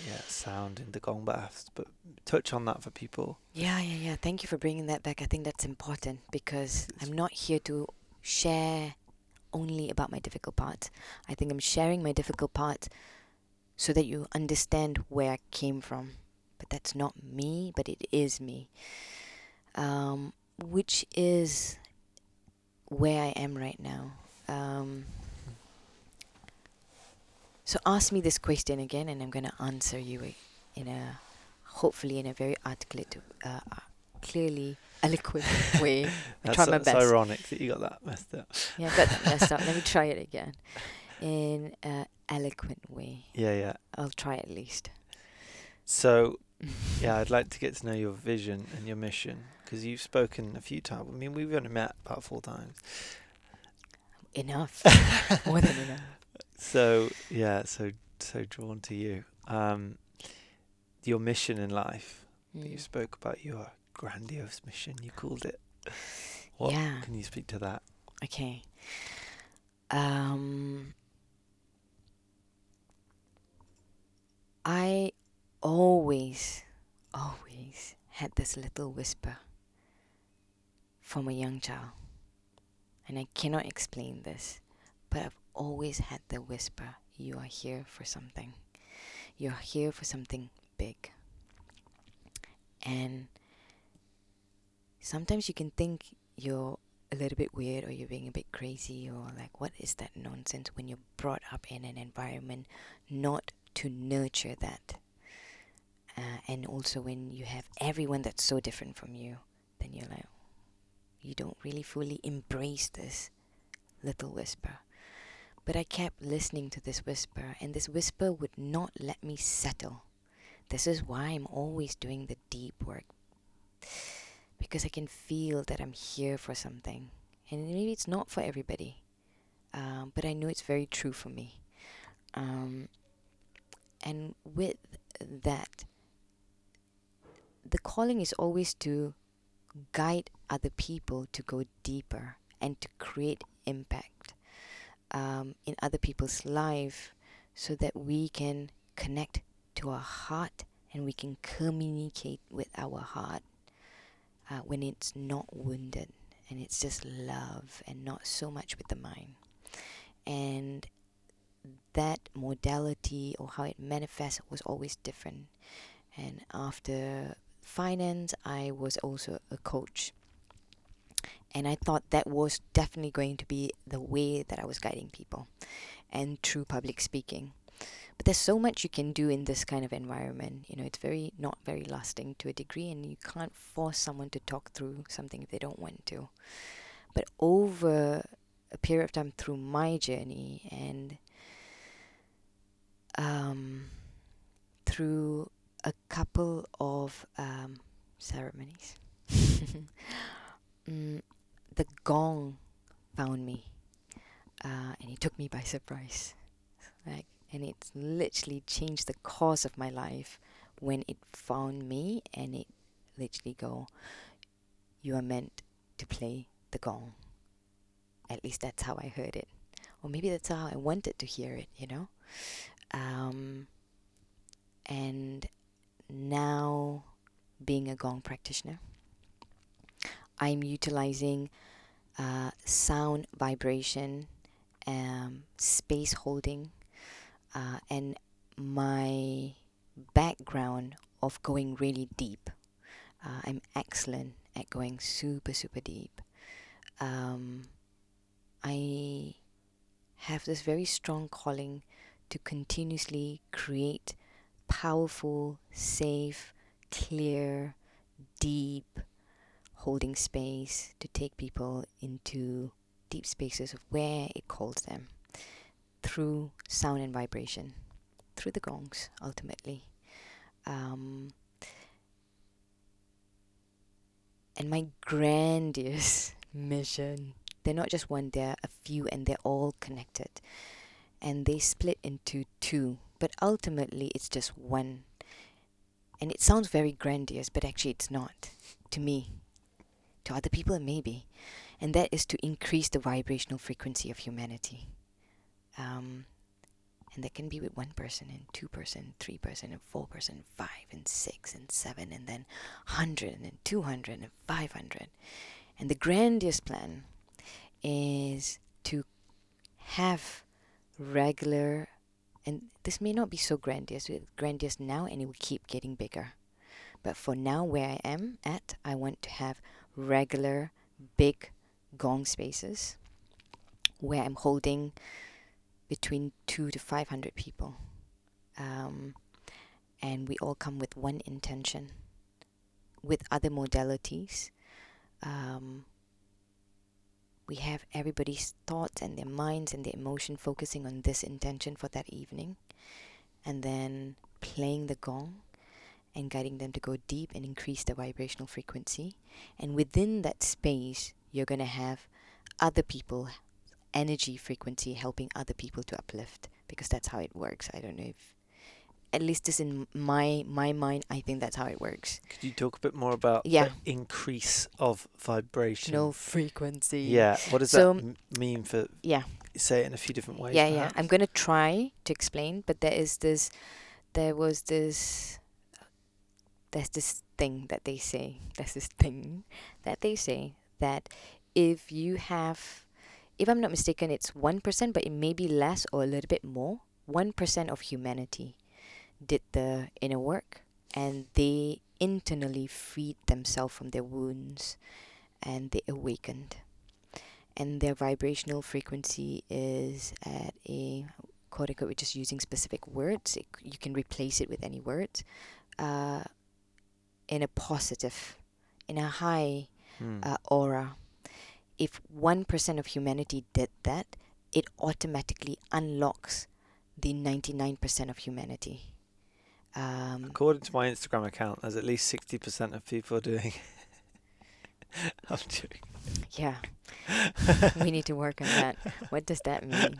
S1: yeah sound in the gong baths but touch on that for people
S2: Yeah, yeah, yeah. Thank you for bringing that back. I think that's important because
S1: It's-
S2: I'm not here to share only about my difficult part. I think I'm sharing my difficult part so that you understand where I came from. But that's not me, but it is me. Um, which is where I am right now. Um, so ask me this question again, and I'm going to answer you in a hopefully in a very articulate, uh, uh, clearly eloquent way. I
S1: that's,
S2: try my best.
S1: ironic that you got that messed up
S2: Yeah, I got that messed up. Let me try it again. In an eloquent way.
S1: yeah yeah
S2: I'll try at least.
S1: so yeah I'd like to get to know your vision and your mission because you've spoken a few times I mean we've only met about four times
S2: Enough. More than enough.
S1: So yeah, so so drawn to you. Um, your mission in life. that You
S2: Mm.
S1: spoke about your grandiose mission. You called it. What
S2: Yeah.
S1: can you speak to that?
S2: Okay. Um, I always, always had this little whisper from a young child. And I cannot explain this, but I've always had the whisper you are here for something. You're here for something big. And sometimes you can think you're a little bit weird or you're being a bit crazy or like what is that nonsense when you're brought up in an environment not to nurture that uh, and also when you have everyone that's so different from you then you're like you don't really fully embrace this little whisper but i kept listening to this whisper and this whisper would not let me settle this is why i'm always doing the deep work because I can feel that I'm here for something. And maybe it's not for everybody, um, but I know it's very true for me. Um, and with that, the calling is always to guide other people to go deeper and to create impact um, in other people's life so that we can connect to our heart and we can communicate with our heart uh, when it's not wounded and it's just love and not so much with the mind. And that modality or how it manifests was always different. And after finance, I was also a coach. And I thought that was definitely going to be the way that I was guiding people and through public speaking. But there's so much you can do in this kind of environment. You know, it's very not very lasting to a degree, and you can't force someone to talk through something if they don't want to. But over a period of time through my journey and um, through a couple of um, ceremonies, mm, the gong found me, uh, and it took me by surprise. Like and it literally changed the course of my life when it found me and it literally go you are meant to play the gong. At least that's how i heard it. Or maybe that's how i wanted to hear it you know? Um, and now being a gong practitioner i'm utilizing uh, sound vibration um, space holding uh, and my background of going really deep. Uh, I'm excellent at going super, super deep. Um, I have this very strong calling to continuously create powerful, safe, clear, deep holding space to take people into deep spaces of where it calls them through sound and vibration, through the gongs, ultimately. Um, and my grandiose mission, they're not just one, they're a few, and they're all connected. And they split into two, but ultimately it's just one. And it sounds very grandiose, but actually it's not. To me, to other people, maybe. And that is to increase the vibrational frequency of humanity. Um, and that can be with one person and two person, three person and four person, five and six and seven and then hundred and two hundred and five hundred. And the grandiose plan is to have regular and this may not be so grandiose grandiose now and it will keep getting bigger. But for now where I am at, I want to have regular big gong spaces where I'm holding between two to 500 people. Um, and we all come with one intention. With other modalities, um, we have everybody's thoughts and their minds and their emotion focusing on this intention for that evening, and then playing the gong and guiding them to go deep and increase the vibrational frequency. And within that space, you're going to have other people energy frequency helping other people to uplift because that's how it works. I don't know if at least this in my my mind I think that's how it works.
S1: Could you talk a bit more about
S2: yeah.
S1: the increase of vibration?
S2: No frequency.
S1: Yeah. What does
S2: so,
S1: that m- mean for
S2: Yeah.
S1: Say it in a few different ways.
S2: Yeah,
S1: perhaps?
S2: yeah. I'm gonna try to explain, but there is this there was this there's this thing that they say. There's this thing that they say that if you have if I'm not mistaken, it's 1%, but it may be less or a little bit more. 1% of humanity did the inner work and they internally freed themselves from their wounds and they awakened. And their vibrational frequency is at a quote unquote, we're just using specific words. It, you can replace it with any words. Uh, in a positive, in a high
S1: Hmm.
S2: uh, aura if 1% of humanity did that, it automatically unlocks the 99% of humanity. Um,
S1: According to my Instagram account, there's at least 60% of people doing I'm joking.
S2: yeah. we need to work on that. What does that mean?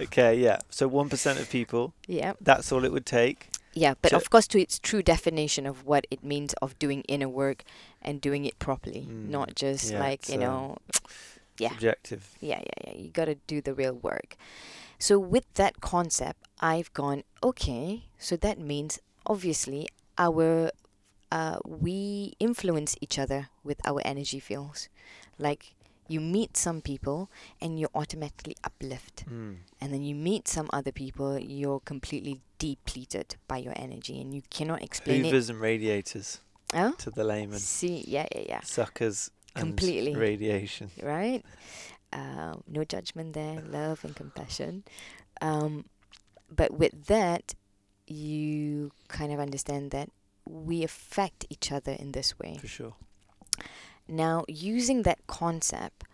S1: okay, yeah. So 1% of people,
S2: Yeah.
S1: that's all it would take.
S2: Yeah, but
S1: So-
S2: of course, to its true definition of what it means of doing inner work and doing it properly,
S1: Mm,
S2: not just
S1: yeah,
S2: like you
S1: um,
S2: know, Yeah.
S1: Subjective.
S2: Yeah, yeah, yeah. You got to do the real work. So with that concept, I've gone, okay, so that means obviously our uh, we influence each other with our energy fields. Like you meet some people and you're automatically uplift.
S1: Mm.
S2: And then you meet some other people, you're completely depleted by your energy and you cannot explain
S1: Hoovers and radiators
S2: it. Huh?
S1: to the layman.
S2: See, yeah, yeah, yeah.
S1: Suckers and
S2: Completely.
S1: radiation.
S2: right? Um, no judgment there, love and compassion. Um, but with that, you kind of understand that we affect each other in this way.
S1: For sure.
S2: Now, using that concept,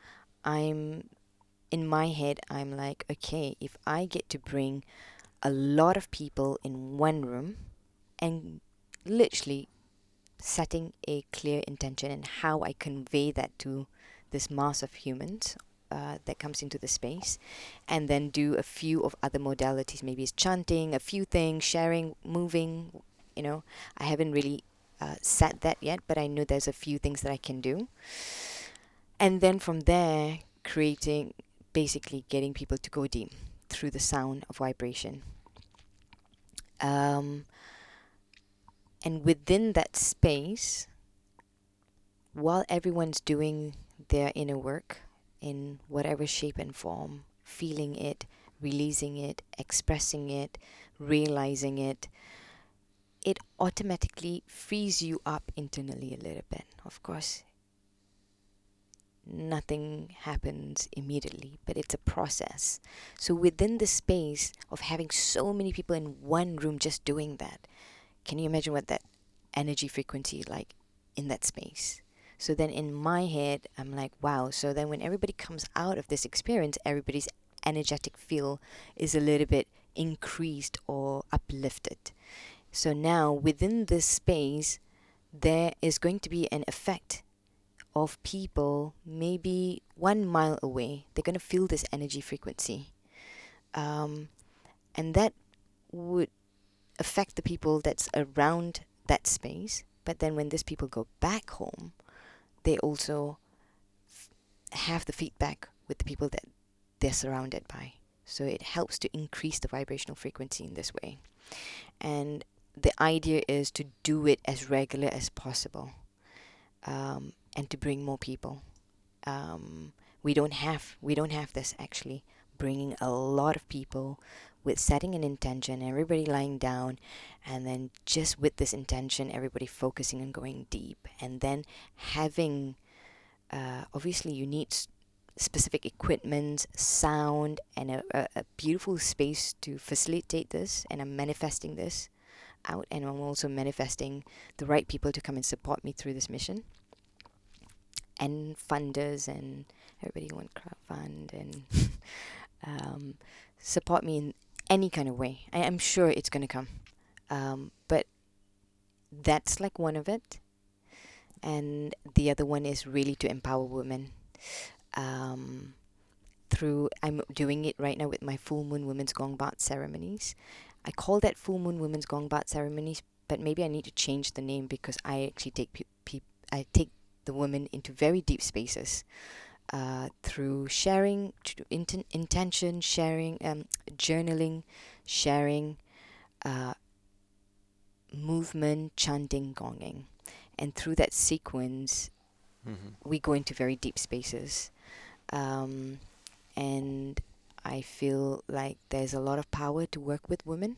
S2: I'm in my head, I'm like, okay, if I get to bring a lot of people in one room and literally setting a clear intention and how I convey that to this mass of humans uh, that comes into the space, and then do a few of other modalities. Maybe it's chanting, a few things, sharing, moving. You know, I haven't really uh, set that yet, but I know there's a few things that I can do. And then from there, creating, basically getting people to go deep through the sound of vibration. Um, and within that space, while everyone's doing their inner work in whatever shape and form, feeling it, releasing it, expressing it, realizing it, it automatically frees you up internally a little bit. Of course, nothing happens immediately, but it's a process. So, within the space of having so many people in one room just doing that, can you imagine what that energy frequency like in that space? So then in my head, I'm like, wow. So then when everybody comes out of this experience, everybody's energetic feel is a little bit increased or uplifted. So now within this space, there is going to be an effect of people maybe one mile away. They're going to feel this energy frequency. Um, and that would affect the people that's around that space. But then when these people go back home, they also f- have the feedback with the people that they're surrounded by. So it helps to increase the vibrational frequency in this way. And the idea is to do it as regular as possible um, and to bring more people. Um, we don't have we don't have this actually bringing a lot of people with setting an intention everybody lying down and then just with this intention everybody focusing and going deep and then having uh, obviously you need specific equipment sound and a, a, a beautiful space to facilitate this and i'm manifesting this out and i'm also manifesting the right people to come and support me through this mission and funders and everybody who want to crowdfund and um, support me in any kind of way. I am sure it's going to come. Um, but that's like one of it. And the other one is really to empower women. Um, through, I'm doing it right now with my full moon women's gong bath ceremonies. I call that full moon women's gong bath ceremonies, but maybe I need to change the name because I actually take pe- pe- I take the women into very deep spaces uh, through sharing, intention, sharing, um, journaling, sharing, uh, movement, chanting, gonging. And through that sequence,
S1: Mm-hmm.
S2: we go into very deep spaces. Um, and I feel like there's a lot of power to work with women,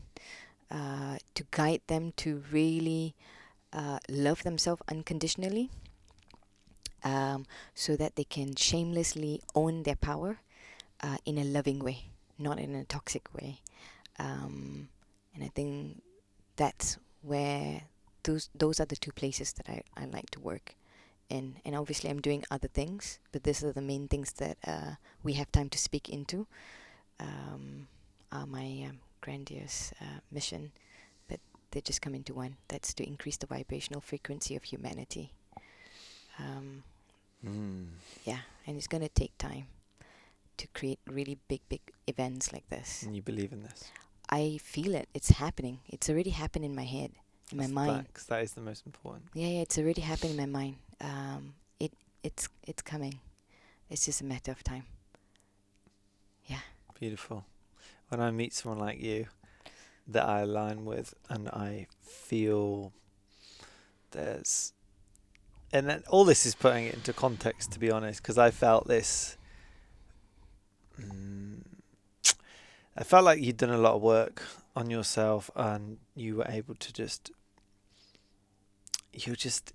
S2: uh, to guide them to really uh, love themselves unconditionally um, so that they can shamelessly own their power uh, in a loving way, not in a toxic way. Um, and I think that's where those those are the two places that I, I like to work in. And obviously, I'm doing other things, but these are the main things that uh, we have time to speak into. Um, are my um, grandiose uh, mission, but they just come into one. That's to increase the vibrational frequency of humanity. Um,
S1: Mm.
S2: yeah, and it's going to take time to create really big, big events like this.
S1: And you believe in this?
S2: I feel it. It's happening. It's already happened in my head, in
S1: That's
S2: my mind.
S1: That is the most important.
S2: Yeah, yeah, it's already happened in my mind. Um, it, it's, it's coming. it's just a matter of time. Yeah.
S1: Beautiful. When I meet someone like you that I align with and I feel there's. And then all this is putting it into context, to be honest, because I felt this. Mm, I felt like you'd done a lot of work on yourself and you were able to just. You just.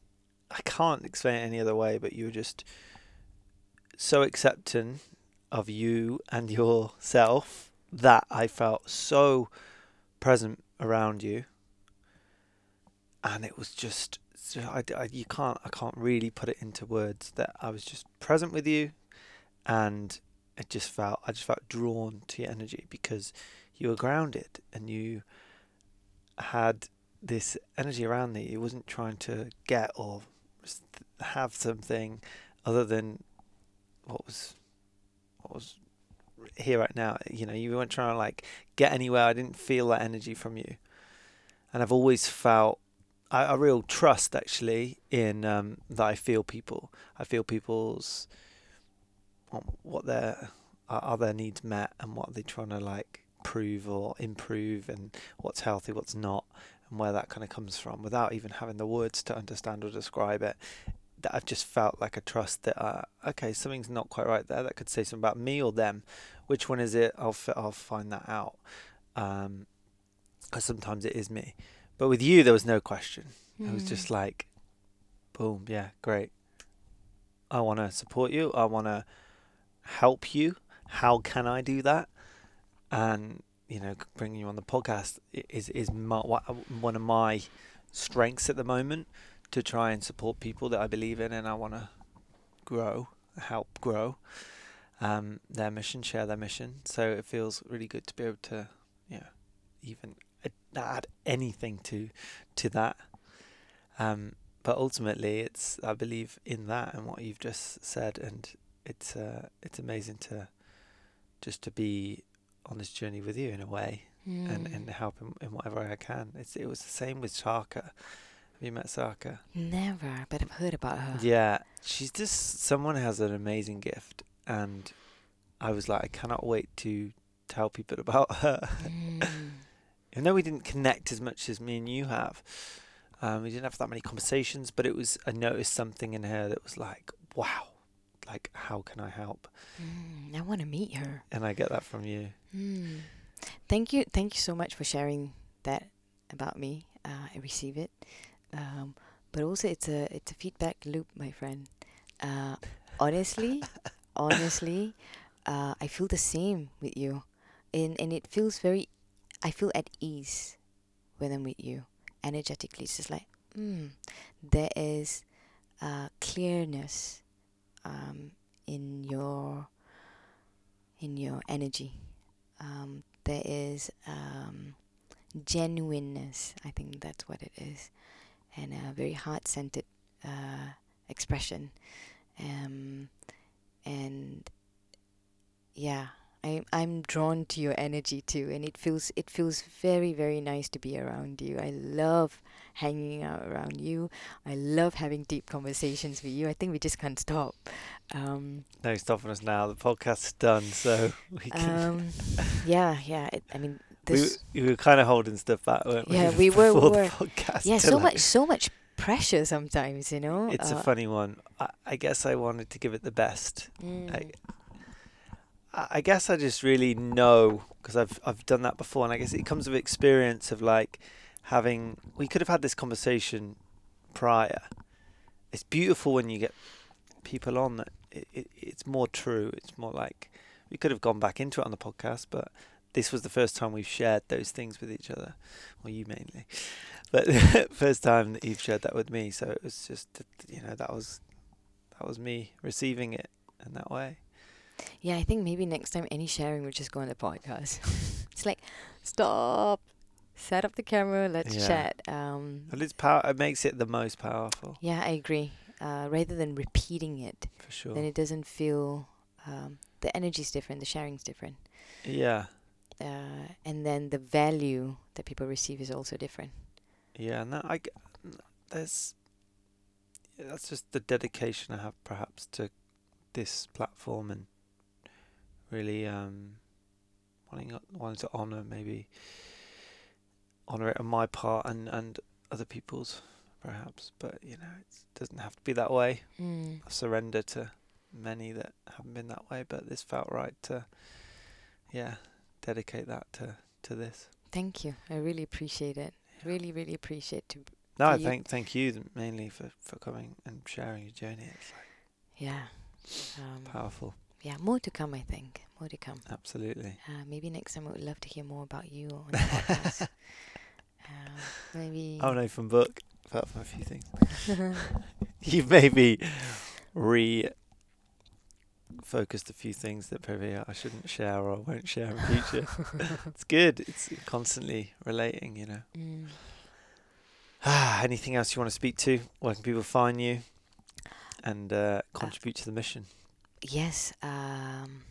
S1: I can't explain it any other way, but you were just so accepting of you and yourself that I felt so present around you, and it was just so I, I, you can't I can't really put it into words that I was just present with you, and it just felt I just felt drawn to your energy because you were grounded and you had this energy around me. You wasn't trying to get or have something other than what was what was here right now. You know, you weren't trying to like get anywhere. I didn't feel that energy from you, and I've always felt a, a real trust actually in um, that I feel people. I feel people's what their are their needs met and what they're trying to like prove or improve and what's healthy, what's not, and where that kind of comes from without even having the words to understand or describe it that I've just felt like a trust that uh, okay something's not quite right there that could say something about me or them. Which one is it? I'll f- I'll find that out um because sometimes it is me. But with you there was no question. Mm. it was just hmm. like boom yeah great. I want to support you. I want to help you. How can I do that? And you know bringing you on the podcast is is my, one of my strengths at the moment to try and support people that I believe in and I want to grow, help grow um, their mission, share their mission. So it feels really good to be able to, yeah, even add anything to to that. Um, but ultimately, it's I believe in that and what you've just said, and it's uh, it's amazing to just to be on this journey with you in a way, mm. and and help in, in whatever I can. It's it was the same with Shaka. Have you met Saka?
S2: Never, but I've heard about her.
S1: Yeah, she's just someone has an amazing gift, and I was like, I cannot wait to tell people about her. Mm. Even though we didn't connect as much as me and you have, um, we didn't have that many conversations, but it was I noticed something in her that was like, wow, like how can I help?
S2: Mm, I want to meet her.
S1: And I get that from you.
S2: Mm. Thank you, thank you so much for sharing that about me. Uh, I receive it um, but also it's a it's a feedback loop, my friend. Uh, honestly, honestly, uh, I feel the same with you, and and it feels very, I feel at ease when I'm with you. Energetically, it's just like, mm, there is uh, clearness um, in your in your energy. Um, there is um, genuineness. I think that's what it is and a very heart centered uh, expression. Um, and yeah, I'm I'm drawn to your energy too, and it feels it feels very very nice to be around you. I love hanging out around you. I love having deep conversations with you. I think we just can't stop. Um,
S1: no stopping us now. The podcast's done, so we can.
S2: Um, yeah, yeah. It, I mean,
S1: this we, we were kind of holding stuff back, weren't
S2: we? Yeah, we were. We were yeah, so like, much, so much pressure sometimes, you know.
S1: It's uh, a funny one. I, I, guess I wanted to give it the best.
S2: Mm.
S1: I, I guess I just really know because I've I've done that before, and I guess it comes with experience of like having. We could have had this conversation prior. It's beautiful when you get people on that. It, it, it's more true. It's more like we could have gone back into it on the podcast, but this was the first time we've shared those things with each other. Well, you mainly, but first time that you've shared that with me. So it was just, you know, that was that was me receiving it in that way.
S2: Yeah, I think maybe next time any sharing would just go on the podcast. it's like, stop, set up the camera, let's yeah. chat. Um,
S1: well, it's power. It makes it the most powerful.
S2: Yeah, I agree. Uh, rather than repeating it,
S1: for sure,
S2: then it doesn't feel. Um, the energy's different. The sharing's different.
S1: Yeah
S2: uh, and then the value that people receive is also different.
S1: Yeah, and that I there's that's just the dedication I have perhaps to this platform and really um, wanting wanting to honour maybe honour it on my part and and other people's perhaps, but you know it doesn't have to be that way.
S2: Mm.
S1: I surrender to many that haven't been that way, but this felt right to yeah dedicate that to to this.
S2: Thank you. I really appreciate it.
S1: Yeah.
S2: Really, really appreciate to.
S1: No, I thank thank you mainly for for coming and sharing your journey. It's like
S2: Yeah. Um,
S1: powerful,
S2: yeah, more to come. I think more to come.
S1: absolutely.
S2: Uh, maybe next time I would love to hear more about you on the podcast. um, maybe.
S1: Oh no, from book, from a few things. You've maybe re focused a few things that probably I shouldn't share or won't share in future. it's good. It's constantly relating, you know.
S2: Mm.
S1: Ah, anything else you want to speak to? Where can people find you and uh, contribute to the mission?
S2: Yes. Um,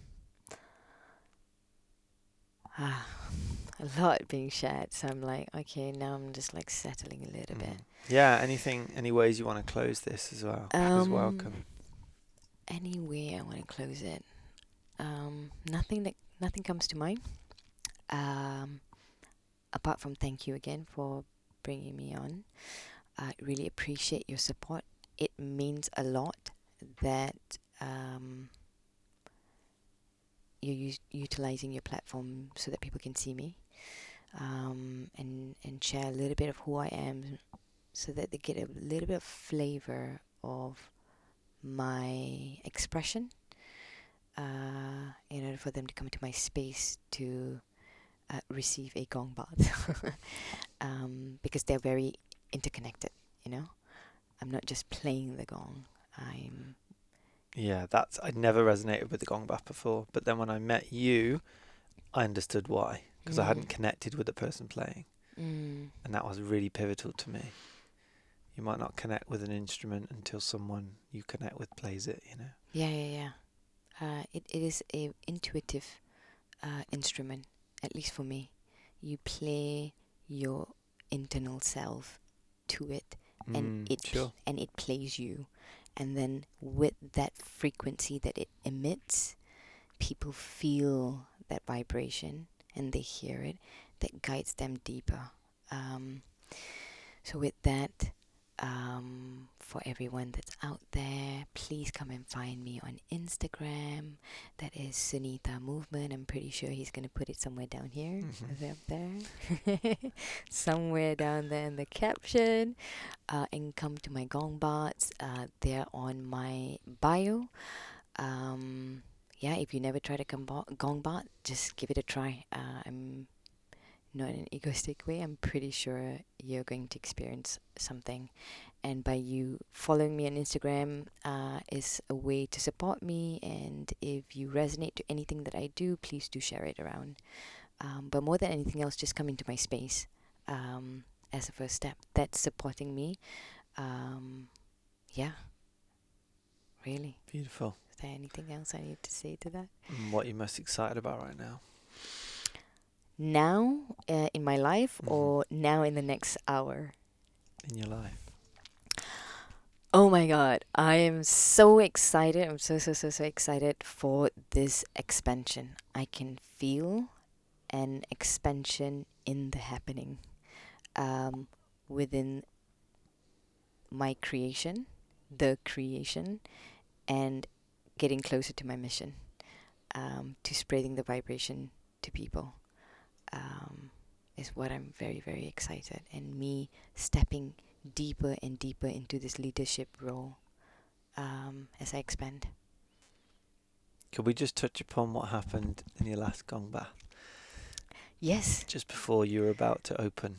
S2: ah, a lot being shared. So I'm like, okay, now I'm just like settling a little
S1: Mm.
S2: bit.
S1: Yeah. Anything? Any ways you want to close this as well? is
S2: Um,
S1: welcome.
S2: Any way I want to close it. Um, nothing that nothing comes to mind. Um, apart from thank you again for bringing me on. I really appreciate your support. It means a lot that um, you're utilizing your platform so that people can see me um, and and share a little bit of who I am, so that they get a little bit of flavor of my expression uh, in order for them to come into my space to uh, receive a gong bath. Um, because they're very interconnected you know? I'm not just playing the gong. I'm
S1: Yeah, that's I'd never resonated with the gong bath before, but then when I met you, I understood why because I hadn't
S2: Mm.
S1: connected with the person playing,
S2: mm,
S1: and that was really pivotal to me. You might not connect with an instrument until someone you connect with plays it. You know.
S2: yeah yeah yeah uh, it, it is a intuitive uh, instrument at least for me you play your internal self to it and
S1: Mm,
S2: it
S1: sure.
S2: and it plays you and then with that frequency that it emits people feel that vibration and they hear it that guides them deeper. Um, so with that um, for everyone that's out there please come and find me on instagram. That is sunita movement. I'm pretty sure he's going to put it somewhere down here.
S1: Mhm.
S2: is it up there? Somewhere down there in the caption. Uh, and come to my gong baths. Uh, they're on my bio. Um, yeah if you never tried a gong bath, gong bath just give it a try. Uh, i'm not in an egoistic way. I'm pretty sure you're going to experience something. And by you following me on instagram uh, is a way to support me. And if you resonate to anything that i do please do share it around. Um, but more than anything else just come into my space um, as a first step. That's supporting me. Um, yeah. Really.
S1: Beautiful.
S2: is there anything else i need to say to that?
S1: And what you're most excited about right now?
S2: Now uh, in my life
S1: Mhm.
S2: or now in the next hour
S1: in your life?
S2: Oh my god, I am so excited. I'm so so so so excited for this expansion. I can feel an expansion in the happening um, within my creation, the creation, and getting closer to my mission, um, to spreading the vibration to people, um, is what I'm very very excited. And me stepping deeper and deeper into this leadership role um, as I expand.
S1: Could we just touch upon what happened in your last gong bath?
S2: Yes.
S1: Just before you were about to open.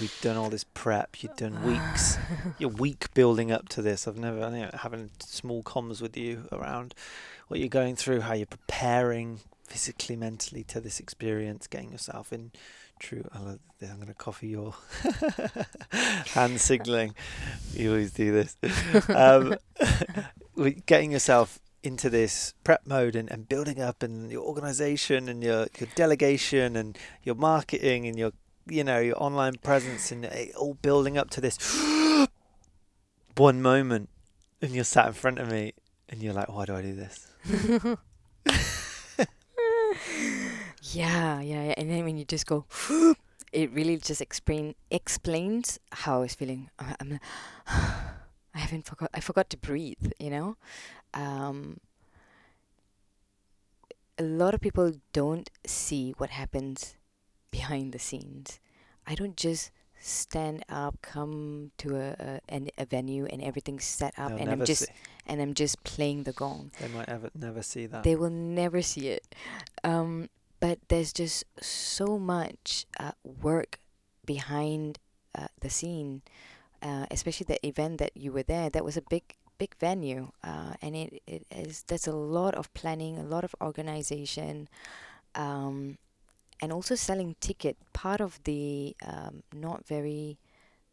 S1: We've done all this prep. You've done weeks. You're week building up to this. I've never, I know, having small comms with you around what you're going through, how you're preparing physically, mentally to this experience, getting yourself in true. I. I'm going to copy your hand signaling. You always do this. Um, getting yourself into this prep mode and, and building up and your organization and your, your delegation and your marketing and your you know your online presence and all building up to this one moment and you're sat in front of me And you're like, why do I do this?
S2: Yeah, yeah, yeah. And then when you just go, it really just explain explains how I was feeling. I- I'm, like, I haven't forgot. I forgot to breathe. You know, um, a lot of people don't see what happens behind the scenes. I don't just stand up, come to a a, an, a venue, and everything's set up,
S1: They'll
S2: and I'm just
S1: see-
S2: and I'm just playing the gong.
S1: They might ever never see that.
S2: They will never see it. Um, but there's just so much uh, work behind uh, the scene, uh, especially the event that you were there. That was a big, big venue, uh, and it, it is there's a lot of planning, a lot of organization, um, and also selling ticket. Part of the um, not very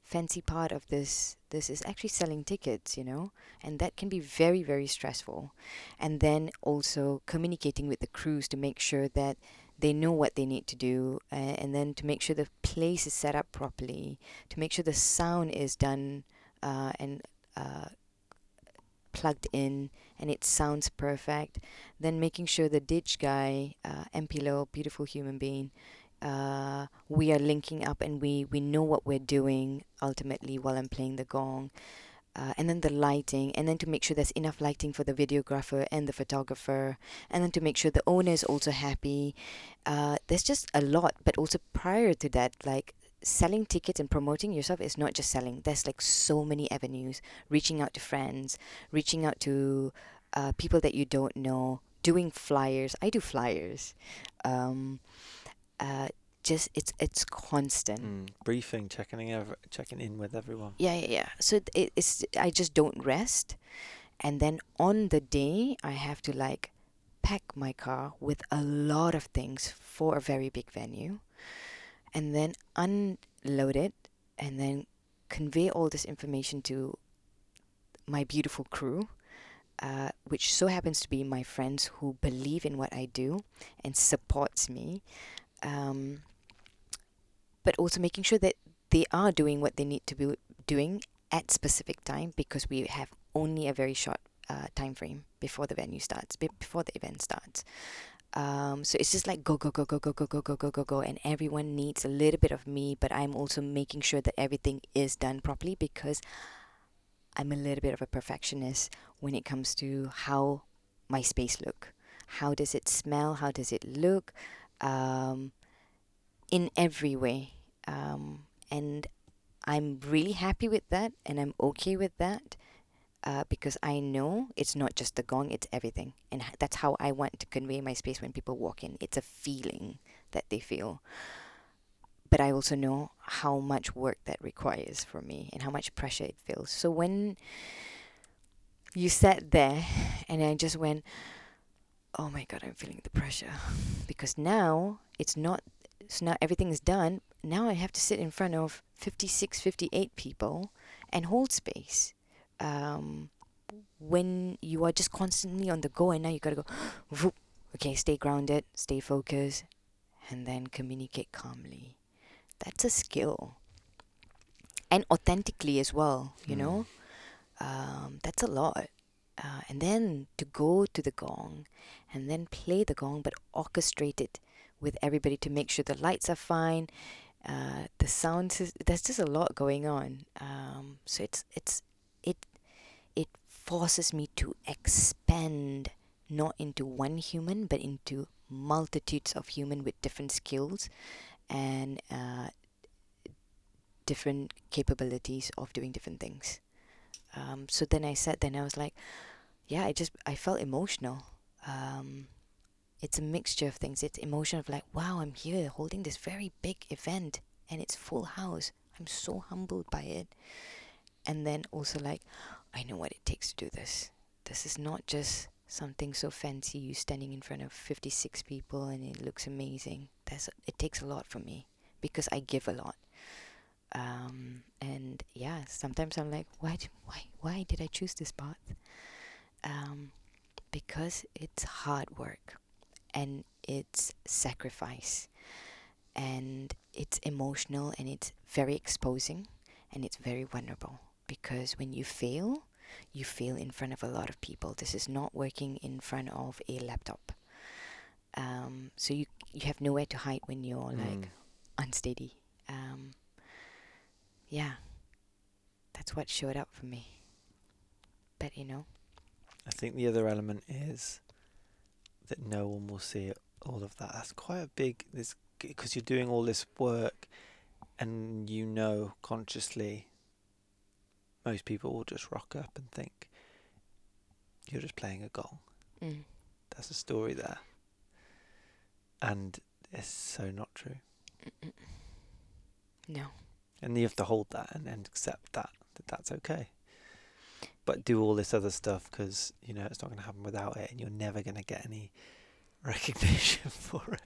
S2: fancy part of this this is actually selling tickets you know and that can be very very stressful and then also communicating with the crews to make sure that they know what they need to do uh, and then to make sure the place is set up properly to make sure the sound is done uh, and uh, plugged in and it sounds perfect then making sure the DJ guy uh, Mpilo beautiful human being uh, we are linking up and we, we know what we're doing ultimately while I'm playing the gong. Uh, and then the lighting, and then to make sure there's enough lighting for the videographer and the photographer, and then to make sure the owner is also happy. Uh, there's just a lot, but also prior to that, like selling tickets and promoting yourself is not just selling. There's like so many avenues. Reaching out to friends, reaching out to uh, people that you don't know, doing flyers. I do flyers. Um, uh, just it's it's constant.
S1: Mm, briefing, checking in, ev- checking in with everyone.
S2: Yeah, yeah, yeah. So it, it's I just don't rest, and then on the day I have to like pack my car with a lot of things for a very big venue, and then unload it, and then convey all this information to my beautiful crew. Uh, which so happens to be my friends who believe in what I do and supports me, um, but also making sure that they are doing what they need to be doing at specific time because we have only a very short uh, time frame before the venue starts, before the event starts. Um, so it's just like go go go go go go go go go go go, and everyone needs a little bit of me, but I'm also making sure that everything is done properly because I'm a little bit of a perfectionist when it comes to how my space look. How does it smell? How does it look? Um, in every way. Um, and I'm really happy with that and I'm okay with that uh, because I know it's not just the gong, it's everything. And that's how I want to convey my space when people walk in. It's a feeling that they feel. But I also know how much work that requires for me and how much pressure it feels. So when you sat there and I just went, oh my god, I'm feeling the pressure. Because now it's not so now everything is done. Now I have to sit in front of 56, 58 people and hold space. Um, when you are just constantly on the go, and now you gotta go, whoop, okay, stay grounded, stay focused, and then communicate calmly. That's a skill. And authentically as well, you
S1: Mm.
S2: know? Um, that's a lot. Uh, and then to go to the gong and then play the gong, but orchestrate it with everybody to make sure the lights are fine, uh, the sound. sys- There's just a lot going on. Um, so it's it's it it forces me to expand not into one human but into multitudes of human with different skills and uh, different capabilities of doing different things. Um, so then I there and I was like, yeah, I just I felt emotional. Um, it's a mixture of things. It's emotion of like, wow, I'm here holding this very big event and it's full house. I'm so humbled by it. And then also like, I know what it takes to do this. This is not just something so fancy. You standing in front of 56 people and it looks amazing. That's it takes a lot from me because I give a lot. Um, and yeah, sometimes I'm like, why, why, why did I choose this path? Um, because it's hard work and it's sacrifice and it's emotional and it's very exposing and it's very vulnerable because when you fail you feel in front of a lot of people. This is not working in front of a laptop. Um, so you you have nowhere to hide when you're like
S1: Mm.
S2: unsteady. Um, yeah, that's what showed up for me. But you know,
S1: I think the other element is that no one will see it, all of that. That's quite a big this because you're doing all this work, and you know consciously. Most people will just rock up and think you're just playing a gong.
S2: mm,
S1: That's a story there, and it's so not true.
S2: mm-mm. no,
S1: And you have to hold that and, and accept that that that's okay. But do all this other stuff because you know it's not going to happen without it, and you're never going to get any recognition for it.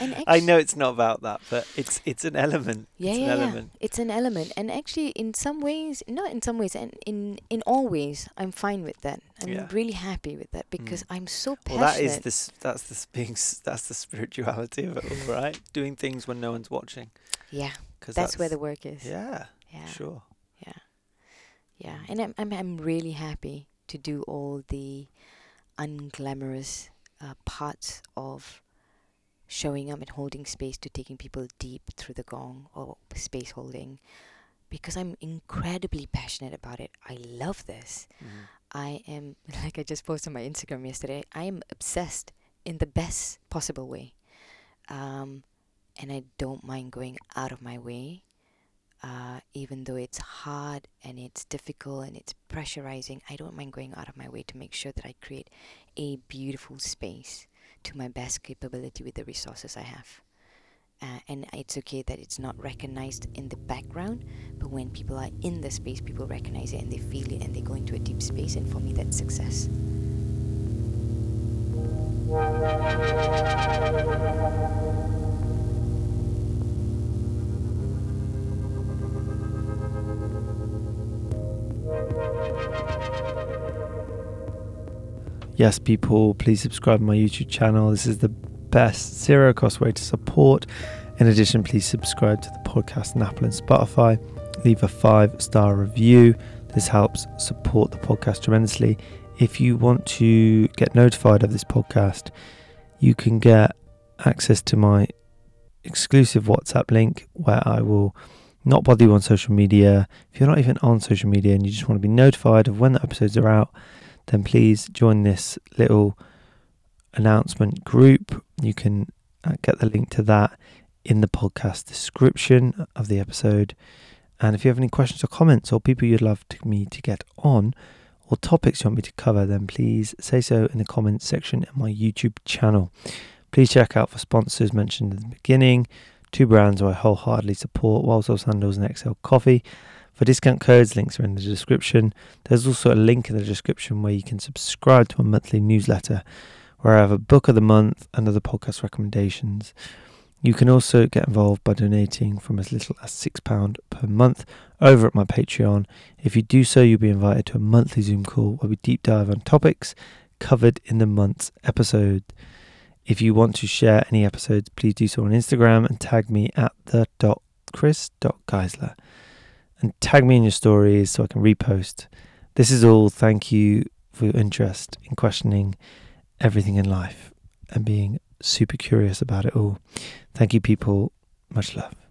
S2: and
S1: I know it's not about that, but it's it's an element.
S2: Yeah,
S1: it's
S2: yeah,
S1: an
S2: yeah.
S1: element.
S2: It's an element, and actually, in some ways, not in some ways, and in in all ways, I'm fine with that. I'm
S1: Yeah.
S2: really happy with that because I'm so passionate.
S1: Well, that is this. That's the being. That's the spirituality of it all, right? Doing things when no one's watching.
S2: yeah,
S1: Because
S2: that's, where the work is.
S1: Yeah,
S2: yeah,
S1: sure.
S2: yeah, yeah.
S1: Mm.
S2: And I'm I'm I'm really happy to do all the unglamorous uh, parts of showing up and holding space to taking people deep through the gong or space holding because I'm incredibly passionate about it. I love this.
S1: Mhm.
S2: I am, like I just posted on my Instagram yesterday, I am obsessed in the best possible way. Um, and I don't mind going out of my way, uh, even though it's hard and it's difficult and it's pressurizing. I don't mind going out of my way to make sure that I create a beautiful space to my best capability with the resources I have. Uh, and it's okay that it's not recognized in the background, but when people are in the space, people recognize it and they feel it and they go into a deep space. And for me, that's success.
S1: Yes, people, please subscribe to my YouTube channel. This is the best zero cost way to support. In addition, please subscribe to the podcast on Apple and Spotify. Leave a five star review. This helps support the podcast tremendously. If you want to get notified of this podcast, you can get access to my exclusive WhatsApp link where I will not bother you on social media. If you're not even on social media and you just want to be notified of when the episodes are out, then please join this little announcement group. You can uh, get the link to that in the podcast description of the episode. And if you have any questions or comments or people you'd love to, me to get on or topics you want me to cover, then please say so in the comments section of my YouTube channel. Please check out for sponsors mentioned in the beginning. Two brands who I wholeheartedly support, Wildsole Sandals and Exhale Coffee. Discount codes, links are in the description. There's also a link in the description where you can subscribe to my monthly newsletter, where I have a book of the month and other podcast recommendations. You can also get involved by donating from as little as £6 per month over at my Patreon. If you do so, you'll be invited to a monthly Zoom call where we deep dive on topics covered in the month's episode. If you want to share any episodes, please do so on Instagram and tag me at the dot dot geisler and tag me in your stories so I can repost. This is all. Thank you for your interest in questioning everything in life and being super curious about it all. Thank you, people. Much love.